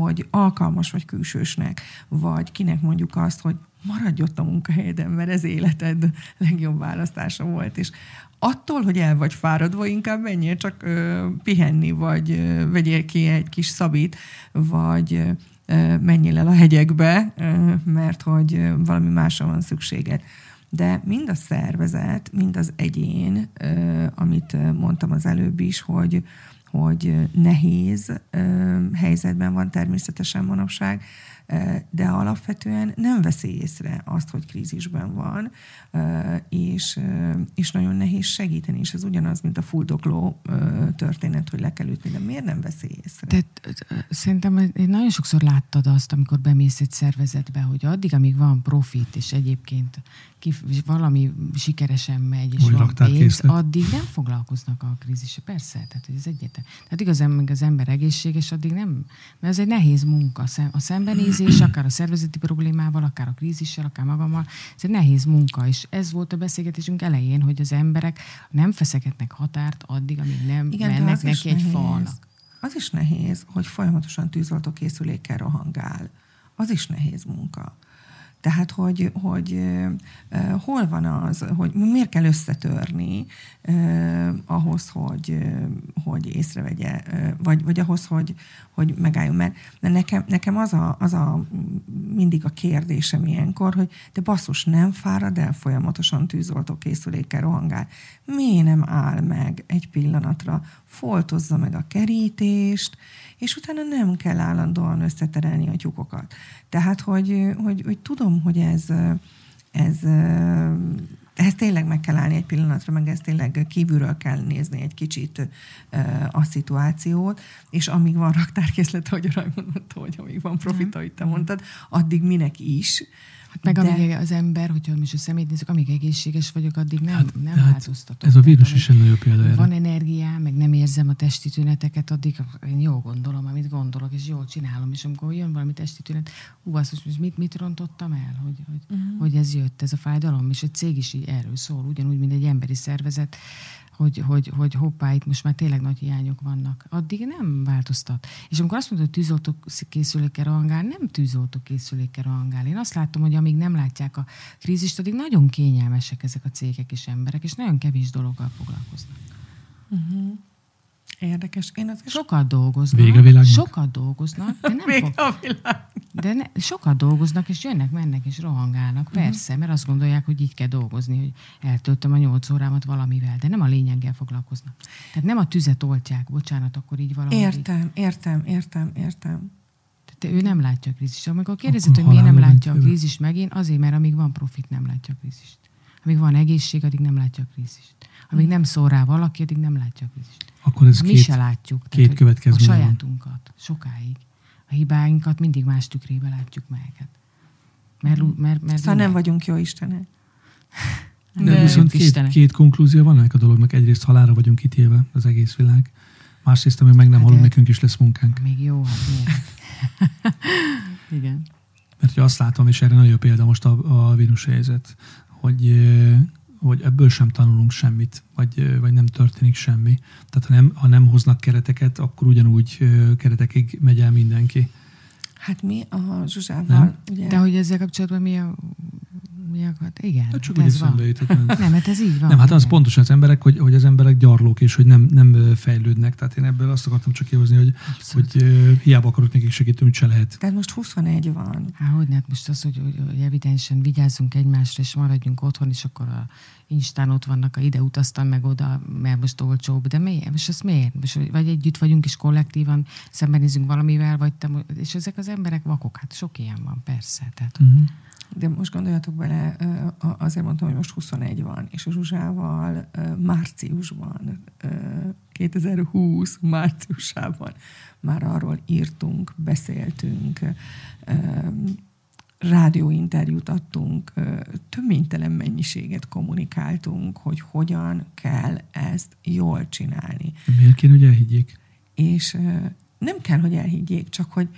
hogy alkalmas vagy külsősnek, vagy kinek mondjuk azt, hogy maradj ott a munkahelyeden, mert ez életed legjobb választása volt, és attól, hogy el vagy fáradva, inkább menjél csak ö, pihenni, vagy ö, vegyél ki egy kis szabít, vagy ö, menjél el a hegyekbe, ö, mert hogy valami másra van szükséged. De mind a szervezet, mind az egyén, ö, amit mondtam az előbb is, hogy hogy nehéz helyzetben van természetesen manapság, de alapvetően nem veszi észre azt, hogy krízisben van, és, és nagyon nehéz segíteni, és ez ugyanaz, mint a fuldokló történet, hogy le kell ütni, de miért nem veszi észre? Tehát szerintem én nagyon sokszor láttad azt, amikor bemész egy szervezetbe, hogy addig, amíg van profit, és egyébként ki, valami sikeresen megy, és Úgy van pénz, készlet. addig nem foglalkoznak a krízise. Persze, tehát ez egyetem. Tehát igazán, meg az ember egészséges, addig nem, mert ez egy nehéz munka. A szembenézés, akár a szervezeti problémával, akár a krízissel, akár magammal, ez egy nehéz munka, és ez volt a beszélgetésünk elején, hogy az emberek nem feszegetnek határt addig, amíg nem Igen, mennek neki egy falnak. Az is nehéz, hogy folyamatosan tűzoltókészülékkel rohangál. Az is nehéz munka. Tehát, hogy, hogy uh, hol van az, hogy miért kell összetörni uh, ahhoz, hogy, uh, hogy észrevegye, uh, vagy, vagy ahhoz, hogy, hogy megálljon. Mert nekem, nekem az, a, az a mindig a kérdésem ilyenkor, hogy de basszus, nem fárad el folyamatosan tűzoltó készülékkel rohangál. Miért nem áll meg egy pillanatra, foltozza meg a kerítést, és utána nem kell állandóan összeterelni a tyúkokat. Tehát, hogy, hogy, hogy tudom, hogy ez, ez meg kell állni egy pillanatra, meg ezt tényleg kívülről kell nézni egy kicsit a szituációt, és amíg van raktárkészlet, ahogy Rajmond mondta, hogy amíg van profit, ahogy te mondtad, addig minek is, Hát meg de... amíg az ember, hogyha most a szemét nézzük, amíg egészséges vagyok, addig nem, hát, nem hát változtatok. Ez a vírus is egy nagyon példa erre. Van energiám, meg nem érzem a testi tüneteket, addig én jól gondolom, amit gondolok, és jól csinálom. És amikor jön valami testi tünet, hú, azt most mit, mit rontottam el, hogy, hogy, uh-huh. hogy ez jött, ez a fájdalom. És a cég is így erről szól, ugyanúgy, mint egy emberi szervezet hogy, hogy, hogy hoppá, itt most már tényleg nagy hiányok vannak. Addig nem változtat. És amikor azt mondod, hogy tűzoltó készülékkel rohangál, nem tűzoltó készülékkel rohangál. Én azt látom, hogy amíg nem látják a krízist, addig nagyon kényelmesek ezek a cégek és emberek, és nagyon kevés dologgal foglalkoznak. Uh-huh. Érdekes. Én az sokat dolgoznak. Vége világnak. Sokat dolgoznak, de nem Vége fog... a világ. De ne, sokat dolgoznak, és jönnek, mennek, és rohangálnak. Mhm. Persze, uh-huh. mert azt gondolják, hogy így kell dolgozni, hogy eltöltöm a nyolc órámat valamivel, de nem a lényeggel foglalkoznak. Tehát nem a tüzet oltják, bocsánat, akkor így valami. Értem, értem, értem, értem. Tehát ő nem látja a krízist. Amikor kérdezed, hogy miért nem látja a krízist megint, azért, mert amíg van profit, nem látja a krízist. Amíg van egészség, addig nem látja a krízist. Amíg nem szól rá valaki, addig nem látja a krízist. Akkor ez Mi két, se látjuk. Két következmény. A sajátunkat, sokáig. A hibáinkat mindig más tükrébe látjuk meg. Hát. Mert, mert, mert, mert szóval nem vagyunk jó Istenek. <laughs> De, De viszont két, két konklúzió van ennek a dolognak. Egyrészt halára vagyunk ítélve az egész világ. Másrészt, amíg meg nem hát halunk, nekünk is lesz munkánk. Még jó, hát <laughs> Igen. Mert hogy azt látom, és erre nagyon jó példa most a, a vírus helyzet, hogy hogy ebből sem tanulunk semmit, vagy, vagy nem történik semmi. Tehát ha nem, ha nem hoznak kereteket, akkor ugyanúgy keretekig megy el mindenki. Hát mi a Zsuzsával, ugye... De hogy ezzel kapcsolatban mi a akart? Igen. Hát csak ez van. Jutott, nem, hát ez így van. Nem, hát az pontosan az emberek, hogy, hogy az emberek gyarlók, és hogy nem, nem fejlődnek. Tehát én ebből azt akartam csak kihozni, hogy, Abszolút. hogy uh, hiába akarok nekik segíteni, se lehet. Tehát most 21 van. Hát hogy hát most az, hogy, hogy, hogy evidensen vigyázzunk egymásra, és maradjunk otthon, és akkor a Instán ott vannak, a ide utaztam meg oda, mert most olcsóbb, de miért? Most ezt miért? Most, vagy együtt vagyunk, és kollektívan szembenézünk valamivel, vagy te, és ezek az emberek vakok, hát sok ilyen van, persze. Tehát, uh-huh. De most gondoljatok bele, azért mondtam, hogy most 21 van, és a Zsuzsával márciusban, 2020 márciusában már arról írtunk, beszéltünk, rádióinterjút adtunk, töménytelen mennyiséget kommunikáltunk, hogy hogyan kell ezt jól csinálni. Miért kéne, hogy elhiggyék? És nem kell, hogy elhiggyék, csak hogy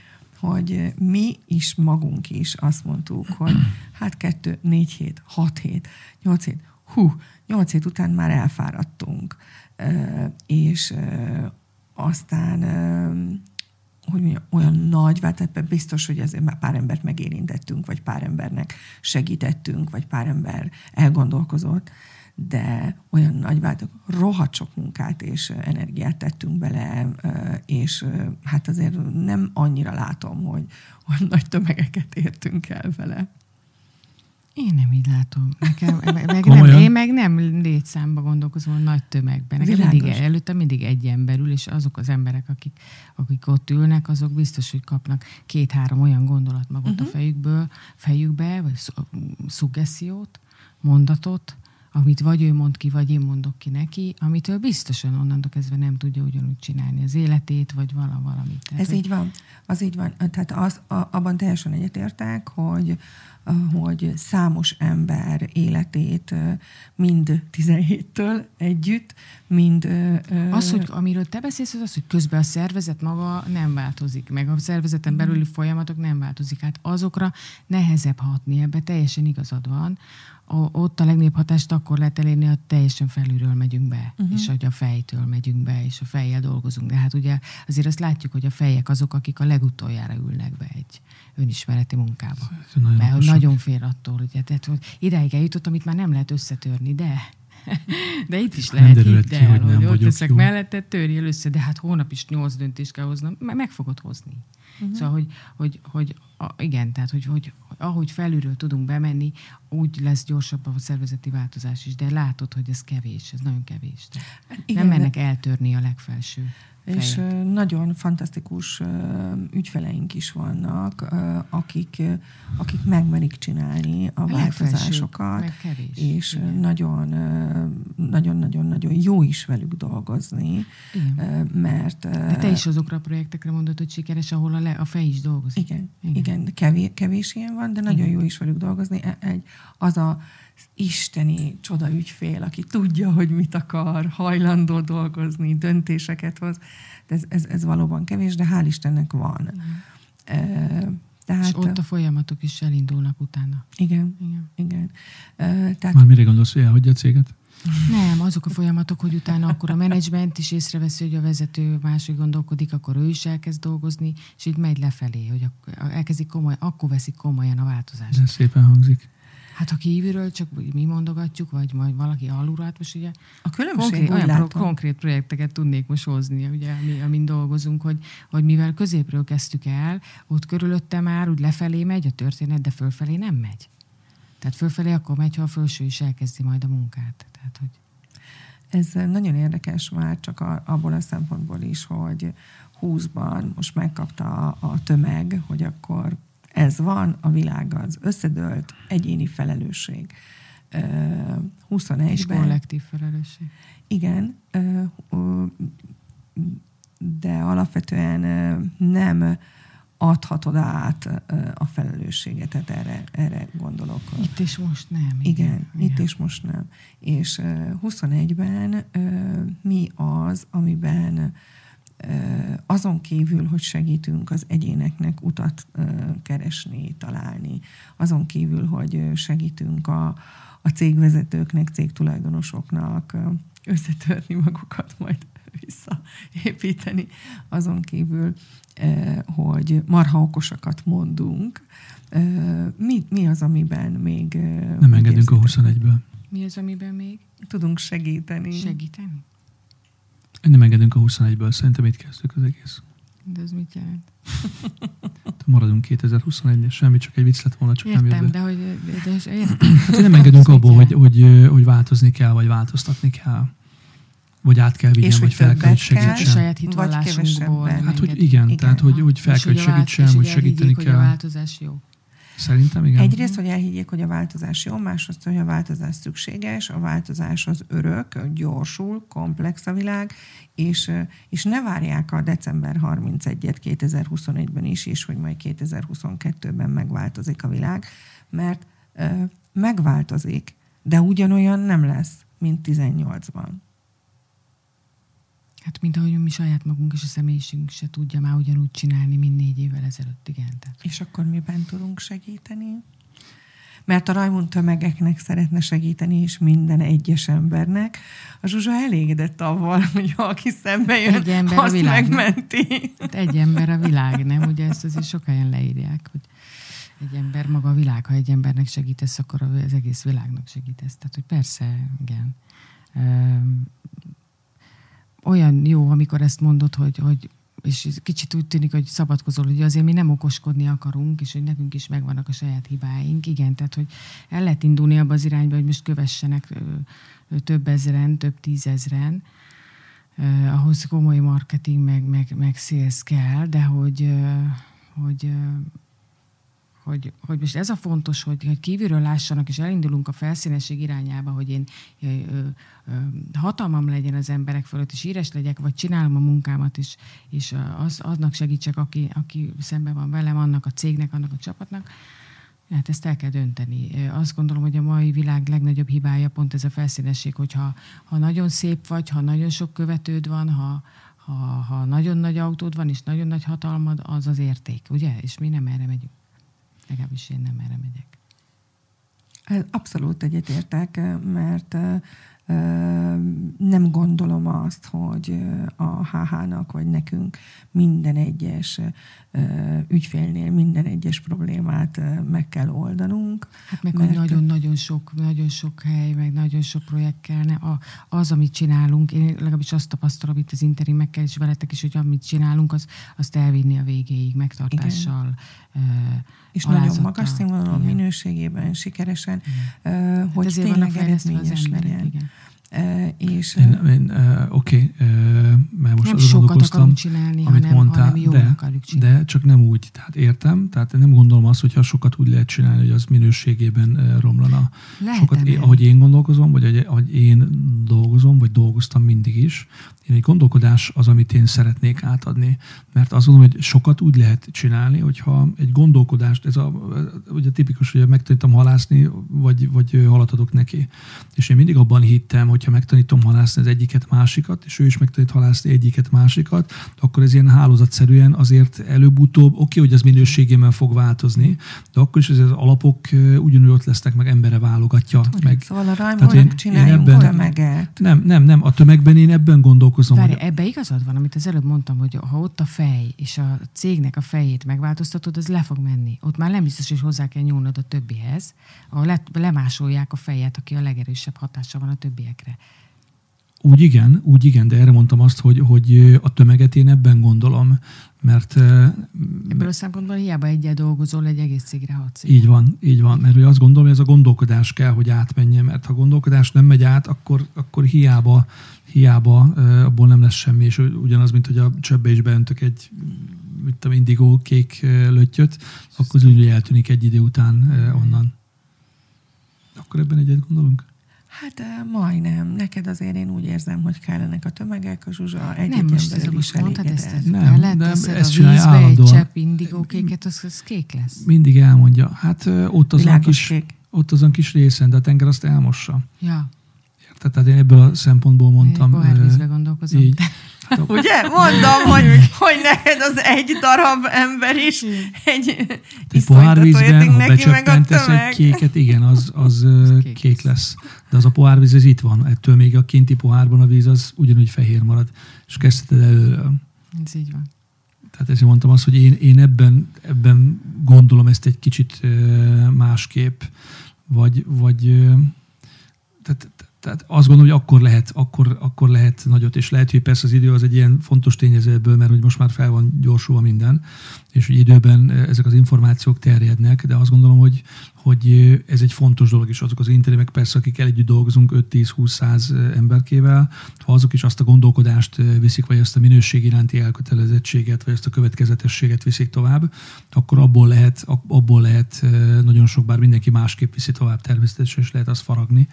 hogy mi is magunk is azt mondtuk, hogy <clears throat> hát kettő, négy hét, hat hét, nyolc hét, hú, nyolc hét után már elfáradtunk. És aztán hogy mondjam, olyan nagy tehát biztos, hogy ezért pár embert megérintettünk, vagy pár embernek segítettünk, vagy pár ember elgondolkozott, de olyan nagy váltok, rohadt sok munkát és energiát tettünk bele, és hát azért nem annyira látom, hogy olyan nagy tömegeket értünk el vele. Én nem így látom. Nekem, <laughs> meg nem, én meg nem létszámba gondolkozom a nagy tömegben. Nekem mindig, előtte mindig egy ember ül, és azok az emberek, akik, akik ott ülnek, azok biztos, hogy kapnak két-három olyan gondolatmagot uh-huh. a mhm. fejükből, fejükbe, vagy szuggesziót, mondatot, amit vagy ő mond ki, vagy én mondok ki neki, amitől biztosan onnantól kezdve nem tudja ugyanúgy csinálni az életét, vagy vala, valamit. Tehát, Ez hogy... így van. Az így van. Tehát az, a, abban teljesen egyetértek, hogy hogy számos ember életét mind 17-től együtt, mind... Az, hogy amiről te beszélsz, az az, hogy közben a szervezet maga nem változik, meg a szervezeten belüli folyamatok nem változik. Hát azokra nehezebb hatni, ebbe teljesen igazad van ott a legnagyobb hatást akkor lehet elérni, ha teljesen felülről megyünk be, uh-huh. és hogy a fejtől megyünk be, és a fejjel dolgozunk. De hát ugye azért azt látjuk, hogy a fejek azok, akik a legutoljára ülnek be egy önismereti munkába. Nagyon Mert hogy nagyon fél attól, ugye, tehát, hogy ideig eljutott, amit már nem lehet összetörni, de de itt is lehet, hidd el, ki, hogy, hogy ott leszek mellette, törjél össze, de hát hónap is nyolc döntést kell hoznom, meg fogod hozni. Uh-huh. Szóval, hogy, hogy, hogy a, igen, tehát, hogy, hogy ahogy felülről tudunk bemenni, úgy lesz gyorsabb a szervezeti változás is, de látod, hogy ez kevés, ez nagyon kevés. Tehát igen, nem mennek eltörni a legfelső. És nagyon fantasztikus ügyfeleink is vannak, akik, akik megmerik csinálni a, a változásokat, és nagyon-nagyon-nagyon jó is velük dolgozni, igen. mert... De te is azokra a projektekre mondod, hogy sikeres, ahol a, le, a fej is dolgozik. Igen, igen. igen kevés, kevés ilyen van, de nagyon igen. jó is velük dolgozni. E, egy, az a isteni csoda ügyfél, aki tudja, hogy mit akar, hajlandó dolgozni, döntéseket hoz. De ez, ez, ez valóban kevés, de hál' Istennek van. Mm. tehát, És ott a folyamatok is elindulnak utána. Igen, igen. igen. tehát, Már mire gondolsz, hogy elhagyja a céget? Nem, azok a folyamatok, hogy utána akkor a menedzsment is észreveszi, hogy a vezető máshogy gondolkodik, akkor ő is elkezd dolgozni, és így megy lefelé, hogy elkezdik komoly, akkor veszik komolyan a változást. De szépen hangzik. Hát ha kívülről csak mi mondogatjuk, vagy majd valaki alulról, hát most ugye a különbség konkrét, olyan pro, konkrét projekteket tudnék most hozni, ugye, ami, amin dolgozunk, hogy, hogy mivel középről kezdtük el, ott körülötte már úgy lefelé megy a történet, de fölfelé nem megy. Tehát fölfelé akkor megy, ha a felső is elkezdi majd a munkát. Tehát, hogy... Ez nagyon érdekes már csak a, abból a szempontból is, hogy 20-ban most megkapta a, a tömeg, hogy akkor ez van, a világ az összedőlt, egyéni felelősség. 21-ben... És kollektív felelősség. Igen, de alapvetően nem adhatod át a felelősséget, tehát erre, erre gondolok. Itt és most nem. Igen, igen, igen. itt és most nem. És 21-ben mi az, amiben azon kívül, hogy segítünk az egyéneknek utat keresni, találni, azon kívül, hogy segítünk a, a cégvezetőknek, cégtulajdonosoknak összetörni magukat, majd visszaépíteni. Azon kívül, hogy marha okosakat mondunk. Mi, mi az, amiben még... Nem engedünk a 21-ből. Mi az, amiben még? Tudunk segíteni. Segíteni? Nem engedünk a 21-ből, szerintem itt kezdtük az egész. De ez mit jelent? <laughs> Maradunk 2021-nél, semmi, csak egy vicc lett volna, csak értem, nem jött de hogy... De, de, <clears throat> értem. Hát nem engedünk abból, hogy, hogy, hogy változni kell, vagy változtatni kell. Vagy át kell vigyen, vagy fel kell, hogy segítsen. saját hitvallásunkból. Hát, hogy igen, igen, tehát, hogy, hogy fel kell, hogy segítsen, hogy segíteni kell. Hogy a változás jó. Szerintem igen. Egyrészt, hogy elhiggyék, hogy a változás jó, másrészt, hogy a változás szükséges, a változás az örök, gyorsul, komplex a világ, és, és ne várják a december 31-et 2021-ben is, és hogy majd 2022-ben megváltozik a világ, mert ö, megváltozik, de ugyanolyan nem lesz, mint 18-ban. Hát mint ahogy mi saját magunk és a személyiségünk se tudja már ugyanúgy csinálni, mint négy évvel ezelőtt, igen. Tehát. És akkor miben tudunk segíteni? Mert a Rajmund tömegeknek szeretne segíteni, és minden egyes embernek. A Zsuzsa elégedett avval, <laughs> hogy aki szembe jön, egy ember azt a világ, megmenti. Hát egy ember a világ, nem? Ugye ezt azért sok helyen leírják, hogy egy ember maga a világ, ha egy embernek segítesz, akkor az egész világnak segítesz. Tehát, hogy persze, igen olyan jó, amikor ezt mondod, hogy, hogy és kicsit úgy tűnik, hogy szabadkozol, hogy azért mi nem okoskodni akarunk, és hogy nekünk is megvannak a saját hibáink. Igen, tehát hogy el lehet indulni abba az irányba, hogy most kövessenek több ezeren, több tízezren, ahhoz komoly marketing, meg, meg, meg sales kell, de hogy, hogy hogy, hogy most ez a fontos, hogy, hogy kívülről lássanak, és elindulunk a felszínesség irányába, hogy én ö, ö, ö, hatalmam legyen az emberek fölött, és íres legyek, vagy csinálom a munkámat, és, és az, aznak segítsek, aki, aki szemben van velem, annak a cégnek, annak a csapatnak. Hát ezt el kell dönteni. Azt gondolom, hogy a mai világ legnagyobb hibája pont ez a felszínesség, hogyha ha nagyon szép vagy, ha nagyon sok követőd van, ha, ha, ha nagyon nagy autód van, és nagyon nagy hatalmad, az az érték, ugye? És mi nem erre megyünk. Legalábbis én nem erre megyek. Abszolút egyetértek, mert nem gondolom azt, hogy a HH-nak vagy nekünk minden egyes ügyfélnél minden egyes problémát meg kell oldanunk. Hát meg, mert... nagyon-nagyon sok, nagyon sok hely, meg nagyon sok projekt kellene. A, az, amit csinálunk, én legalábbis azt tapasztalom itt az interimekkel és veletek is, hogy amit csinálunk, az, azt elvinni a végéig, megtartással. Igen. És nagyon magas színvonalon, minőségében, sikeresen, igen. Hát hogy tényleg eredményes legyen. Igen. És, én, én, Oké, okay, mert most nem sokat akarunk csinálni, amit hanem, mondtál, hanem jól de, akarjuk csinálni. De csak nem úgy, tehát értem, tehát nem gondolom azt, hogyha sokat úgy lehet csinálni, hogy az minőségében romlana. Lehet sokat, én, ahogy én gondolkozom, vagy ahogy én dolgozom, vagy dolgoztam mindig is, én egy gondolkodás az, amit én szeretnék átadni. Mert azt gondolom, hogy sokat úgy lehet csinálni, hogyha egy gondolkodást, ez a, ugye tipikus, hogy megtanítom halászni, vagy, vagy halat adok neki. És én mindig abban hittem, hogyha megtanítom halászni az egyiket, másikat, és ő is megtanít halászni egyiket, másikat, akkor ez ilyen hálózatszerűen azért előbb-utóbb, oké, hogy az minőségében fog változni, de akkor is az alapok ugyanúgy ott lesznek, meg embere válogatja. Meg. Szóval a rajmónak csináljunk ebben, tömeget. Nem, nem, nem, a tömegben én ebben gondolkozom, gondolkozom. Várj, hogy... ebbe igazad van, amit az előbb mondtam, hogy ha ott a fej, és a cégnek a fejét megváltoztatod, az le fog menni. Ott már nem biztos, hogy hozzá kell nyúlnod a többihez, ahol le, lemásolják a fejet, aki a legerősebb hatása van a többiekre. Úgy igen, úgy igen, de erre mondtam azt, hogy, hogy a tömeget én ebben gondolom, mert... Ebből a szempontból hiába egyel dolgozol, egy egész cégre hatsz. Így van, így van, mert azt gondolom, hogy ez a gondolkodás kell, hogy átmenjen, mert ha a gondolkodás nem megy át, akkor, akkor hiába hiába abból nem lesz semmi, és ugyanaz, mint hogy a csöbbe is beöntök egy mit tudom, indigó kék löttyöt, akkor az úgy eltűnik egy idő után onnan. Akkor ebben egyet gondolunk? Hát majdnem. Neked azért én úgy érzem, hogy kellenek a tömegek, a Zsuzsa egy Nem, most ez most mondtad ezt, ezt nem, nem, ezt a csinálja állandóan. egy csepp indigó kéket, az, az kék lesz. Mindig elmondja. Hát ott azon kis, kék. ott azon kis részen, de a tenger azt elmossa. Ja. Tehát én ebből a szempontból mondtam. Én gondolkozom. Így. <laughs> Ugye? Mondom, hogy, hogy neked az egy darab ember is egy Egy pohár vízben, ha becsöppentesz egy kéket, igen, az, az kék, kék lesz. De az a pohárvíz, ez itt van. Ettől még a kinti pohárban a víz az ugyanúgy fehér marad. És kezdheted előről. Ez így van. Tehát ezért mondtam azt, hogy én, én ebben, ebben gondolom ezt egy kicsit másképp, vagy, vagy tehát, tehát azt gondolom, hogy akkor lehet, akkor, akkor lehet nagyot, és lehet, hogy persze az idő az egy ilyen fontos tényező ebből, mert hogy most már fel van gyorsulva minden, és hogy időben ezek az információk terjednek, de azt gondolom, hogy, hogy ez egy fontos dolog is azok az intéremek, persze, akik együtt dolgozunk 5-10-20-100 emberkével, ha azok is azt a gondolkodást viszik, vagy azt a minőség iránti elkötelezettséget, vagy azt a következetességet viszik tovább, akkor abból lehet, abból lehet nagyon sok, bár mindenki másképp viszi tovább természetesen, és lehet azt faragni,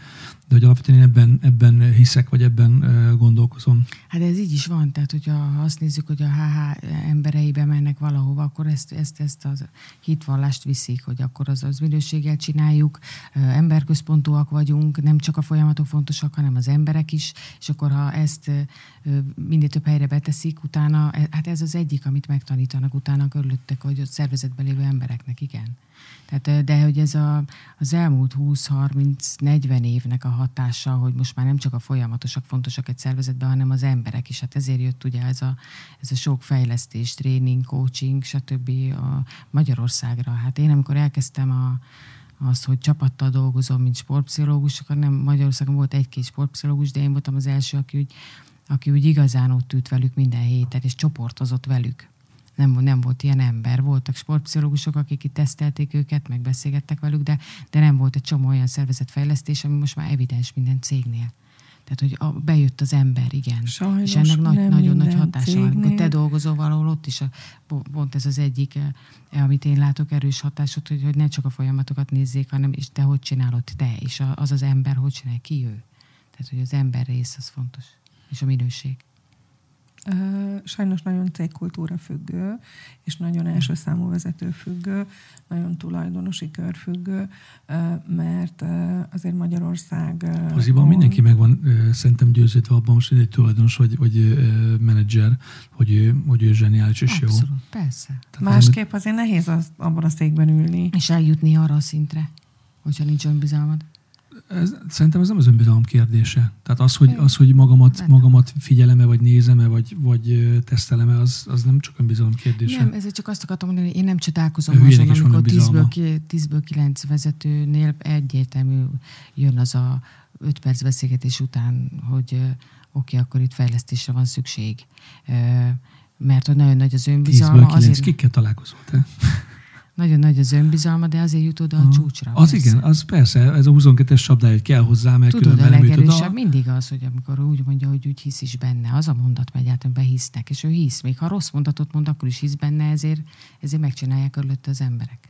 de hogy alapvetően én ebben, ebben hiszek, vagy ebben gondolkozom. Hát ez így is van, tehát hogyha azt nézzük, hogy a HH embereibe mennek valahova, akkor ezt, ezt, ezt a hitvallást viszik, hogy akkor az, az minőséggel csináljuk, emberközpontúak vagyunk, nem csak a folyamatok fontosak, hanem az emberek is, és akkor ha ezt minél több helyre beteszik, utána, e, hát ez az egyik, amit megtanítanak utána körülöttek, hogy a szervezetben lévő embereknek, igen. Tehát, de hogy ez a, az elmúlt 20-30-40 évnek a hatása, hogy most már nem csak a folyamatosak fontosak egy szervezetben, hanem az emberek is. Hát ezért jött ugye ez a, ez a sok fejlesztés, tréning, coaching, stb. A Magyarországra. Hát én amikor elkezdtem a, az, hogy csapattal dolgozom, mint sportpszichológus, akkor nem Magyarországon volt egy-két sportpszichológus, de én voltam az első, aki úgy, aki úgy igazán ott ült velük minden héten, és csoportozott velük nem, nem volt ilyen ember. Voltak sportpszichológusok, akik itt tesztelték őket, megbeszélgettek velük, de, de nem volt egy csomó olyan szervezetfejlesztés, ami most már evidens minden cégnél. Tehát, hogy a, bejött az ember, igen. Sajnos és ennek nagy, nagyon nagy hatása van. Amikor te dolgozol valahol, ott is a, pont ez az egyik, eh, amit én látok, erős hatásot, hogy, hogy ne csak a folyamatokat nézzék, hanem és te hogy csinálod te, és az az ember hogy csinál, ki ő. Tehát, hogy az ember rész az fontos, és a minőség sajnos nagyon cégkultúra függő, és nagyon első számú vezető függő, nagyon tulajdonosi kör függő, mert azért Magyarország... Poziban mindenki meg van szerintem győződve abban most, hogy egy tulajdonos vagy, vagy menedzser, hogy ő, hogy ő zseniális és Abszolút, jó. persze. Tehát Másképp azért nehéz az, abban a székben ülni. És eljutni arra a szintre, hogyha nincs önbizalmad ez, szerintem ez nem az önbizalom kérdése. Tehát az, hogy, az, hogy magamat, magamat figyeleme, vagy nézeme, vagy, vagy teszteleme, az, az nem csak önbizalom kérdése. Nem, ezért csak azt akartam mondani, hogy én nem csodálkozom azon, amikor 10-ből, 10-ből 9 vezetőnél egyértelmű jön az a 5 perc beszélgetés után, hogy oké, okay, akkor itt fejlesztésre van szükség. Mert hogy nagyon nagy az önbizalma. 10-ből 9 azért... kikkel találkozol te? Nagyon nagy az önbizalma, de azért jut oda a csúcsra. Az persze. igen, az persze, ez a 22-es csapdája, hogy kell hozzá, mert Tudod, a legerősebb mindig az, hogy amikor úgy mondja, hogy úgy hisz is benne, az a mondat megy át, behisznek, és ő hisz. Még ha rossz mondatot mond, akkor is hisz benne, ezért, ezért megcsinálják körülött az emberek.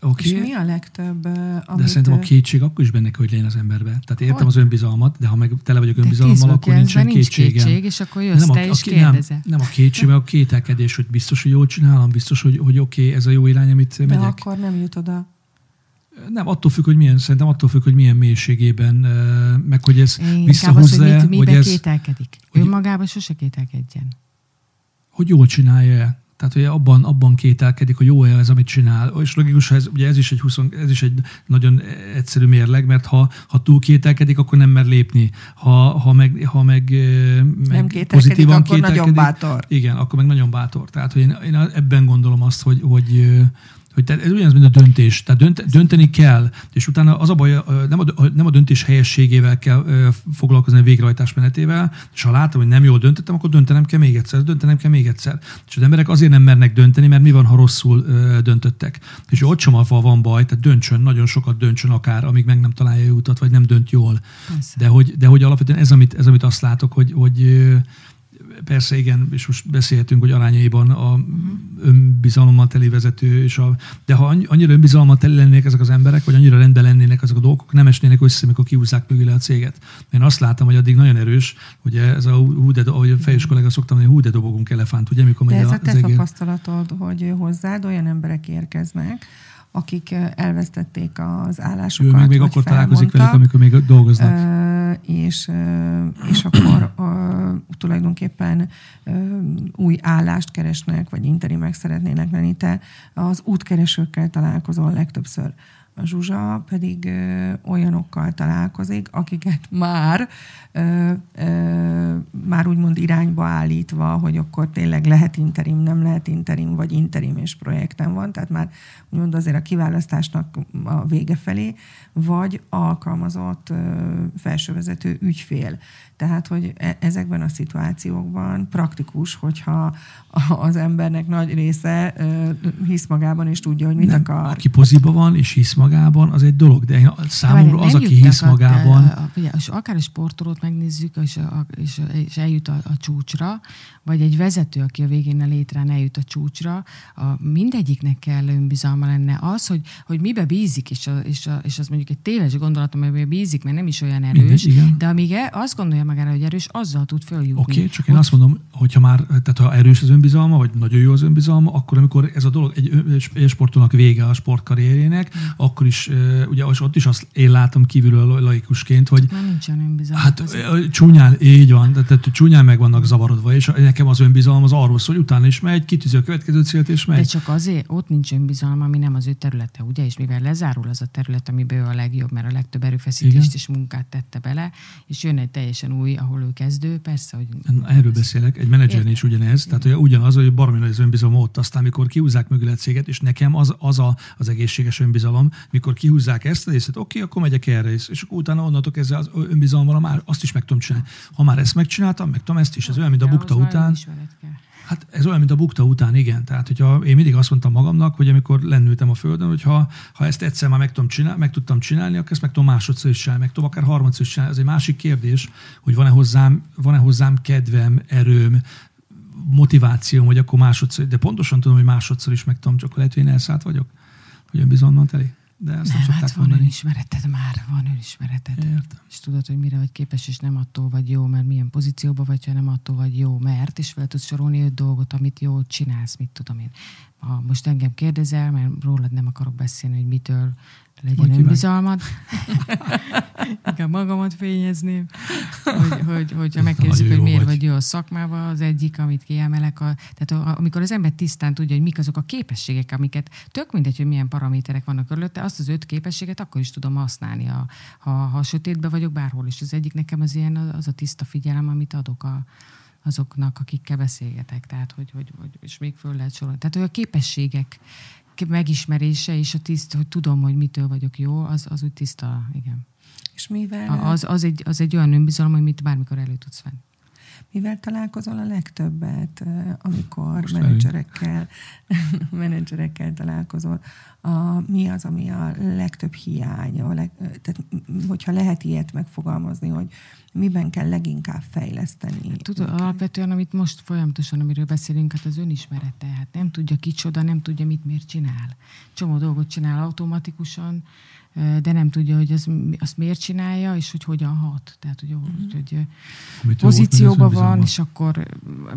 Okay. És mi a legtöbb, amit... De szerintem a kétség akkor is benne hogy legyen az emberbe. Tehát értem hogy? az önbizalmat, de ha meg tele vagyok önbizalommal, akkor nincsen nincs kétség, és akkor jössz nem te a, és kérdezel. Nem, nem a kétség, a kételkedés, hogy biztos, hogy jól csinálom, biztos, hogy, hogy oké, okay, ez a jó irány, amit de megyek. De akkor nem jut oda. Nem, attól függ, hogy milyen, szerintem attól függ, hogy milyen mélységében, meg hogy ez visszahozza az, hogy mit, miben ez, kételkedik. Hogy, ő magában sose kételkedjen. Hogy jól csinálja tehát, hogy abban, abban kételkedik, hogy jó-e ez, amit csinál. És logikus, ez, ugye ez is, egy 20, ez is egy nagyon egyszerű mérleg, mert ha, ha túl kételkedik, akkor nem mer lépni. Ha, ha meg, ha meg, meg nem kételkedik, akkor kételkedik, nagyon bátor. Igen, akkor meg nagyon bátor. Tehát, hogy én, én ebben gondolom azt, hogy, hogy hogy te, ez ugyanaz, mint a döntés. Tehát dönt, dönteni kell, és utána az a baj, nem a, nem a döntés helyességével kell foglalkozni a végrehajtás menetével, és ha látom, hogy nem jól döntöttem, akkor döntenem kell még egyszer, döntenem kell még egyszer. És az emberek azért nem mernek dönteni, mert mi van, ha rosszul döntöttek. És ott sem van baj, tehát döntsön, nagyon sokat döntsön akár, amíg meg nem találja jó utat, vagy nem dönt jól. De hogy, de hogy alapvetően ez, amit, ez, amit azt látok, hogy, hogy persze igen, és most beszélhetünk, hogy arányaiban a önbizalommal teli vezető, és a, de ha annyira önbizalommal teli lennének ezek az emberek, vagy annyira rendben lennének ezek a dolgok, nem esnének össze, amikor kiúzzák mögé le a céget. Én azt látom, hogy addig nagyon erős, hogy ez a hú, de, ahogy a fejős kollega szoktam mondani, hú, de dobogunk elefánt, ugye, mikor de ez a, a te tapasztalatod, hogy hozzád olyan emberek érkeznek, akik elvesztették az állásukat. Ő még, még akkor találkozik velük, amikor még dolgoznak. És, és akkor tulajdonképpen új állást keresnek, vagy interimek szeretnének lenni. Te az útkeresőkkel találkozol legtöbbször. A Zsuzsa pedig ö, olyanokkal találkozik, akiket már ö, ö, már úgymond irányba állítva, hogy akkor tényleg lehet interim, nem lehet interim, vagy interim és projekten van, tehát már úgymond azért a kiválasztásnak a vége felé, vagy alkalmazott ö, felsővezető ügyfél. Tehát, hogy e- ezekben a szituációkban praktikus, hogyha az embernek nagy része hisz magában, és tudja, hogy mit nem, akar. Aki poziba van, és hisz magában, az egy dolog, de én, számomra az, aki hisz magában... A, a, a, és akár a sportolót megnézzük, és, a, és, és eljut a, a csúcsra, vagy egy vezető, aki a végén a létrán eljut a csúcsra, a, mindegyiknek kell önbizalma lenne. Az, hogy, hogy mibe bízik, és, a, és, a, és az mondjuk egy téves gondolat, amiben bízik, mert nem is olyan erős, Mindegy, de amíg e, azt gondolja magára, hogy erős, azzal tud följutni. Oké, okay, csak én Ott... azt mondom, hogyha már, tehát ha erős az önbizalma, vagy nagyon jó az önbizalma, akkor amikor ez a dolog egy sportolónak vége a sportkarrierjének, mm. akkor is, ugye ott is azt én látom kívülről laikusként, hogy már nincsen önbizalma. Hát csúnyán, így van, tehát csúnyán meg vannak zavarodva, és nekem az önbizalom az arról szól, hogy utána is megy, kitűzi a következő célt, és megy. De csak azért ott nincs önbizalma, ami nem az ő területe, ugye? És mivel lezárul az a terület, amiben ő a legjobb, mert a legtöbb erőfeszítést Igen. és munkát tette bele, és jön egy teljesen új, ahol ő kezdő, persze, hogy... Erről beszélek, egy menedzsernél is ugyanez, tehát hogy ugyanaz, hogy baromi nagy az önbizalom ott, aztán mikor kihúzzák mögül egy céget, és nekem az, az a, az egészséges önbizalom, mikor kihúzzák ezt a részét, oké, akkor megyek erre és akkor utána onnantól kezdve az önbizalommal már azt is meg tudom csinálni. Ha már ezt megcsináltam, meg tudom ezt is, ez olyan, mint a bukta után. Hát ez olyan, mint a bukta után, igen. Tehát, hogyha én mindig azt mondtam magamnak, hogy amikor lennültem a földön, hogy ha, ha ezt egyszer már meg, tudom csinálni, meg tudtam csinálni, akkor ezt meg tudom másodszor is csinálni, meg tudom akár harmadszor is csinálni. Ez egy másik kérdés, hogy van-e hozzám, van-e hozzám kedvem, erőm, motivációm, hogy akkor másodszor, de pontosan tudom, hogy másodszor is meg tudom, csak lehet, hogy én elszállt vagyok, hogy önbizalommal teli de ezt nem, nem szokták hát van mondani. önismereted már, van önismereted. Értem. És tudod, hogy mire vagy képes, és nem attól vagy jó, mert milyen pozícióban vagy, ha nem attól vagy jó, mert, és fel tudsz sorolni öt dolgot, amit jól csinálsz, mit tudom én. Ha most engem kérdezel, mert rólad nem akarok beszélni, hogy mitől legyen önbizalmad. <laughs> Inkább magamat fényezném, hogy, <laughs> hogy, hogyha megkérdezik, hogy miért vagy. vagy jó a szakmában, az egyik, amit kiemelek, a, tehát a, amikor az ember tisztán tudja, hogy mik azok a képességek, amiket tök mindegy, hogy milyen paraméterek vannak körülötte, azt az öt képességet akkor is tudom használni, ha, ha, ha sötétben vagyok bárhol. És az egyik nekem az ilyen, az a tiszta figyelem, amit adok a, azoknak, akikkel beszélgetek. Tehát, hogy, hogy, hogy és még föl lehet sorolni. Tehát, hogy a képességek megismerése és a tiszt, hogy tudom, hogy mitől vagyok jó, az, az úgy tiszta, igen. És mivel... Az, az, egy, az egy olyan önbizalom, amit bármikor elő tudsz venni. Mivel találkozol a legtöbbet, amikor Most menedzserekkel, <laughs> menedzserekkel találkozol? A, mi az, ami a legtöbb hiány? A leg, tehát, hogyha lehet ilyet megfogalmazni, hogy miben kell leginkább fejleszteni? Tudod, alapvetően, amit most folyamatosan, amiről beszélünk, hát az önismerete. Hát nem tudja kicsoda, nem tudja, mit miért csinál. Csomó dolgot csinál automatikusan, de nem tudja, hogy az, azt miért csinálja, és hogy hogyan hat. Tehát, hogy, mm-hmm. hogy pozícióban van, és akkor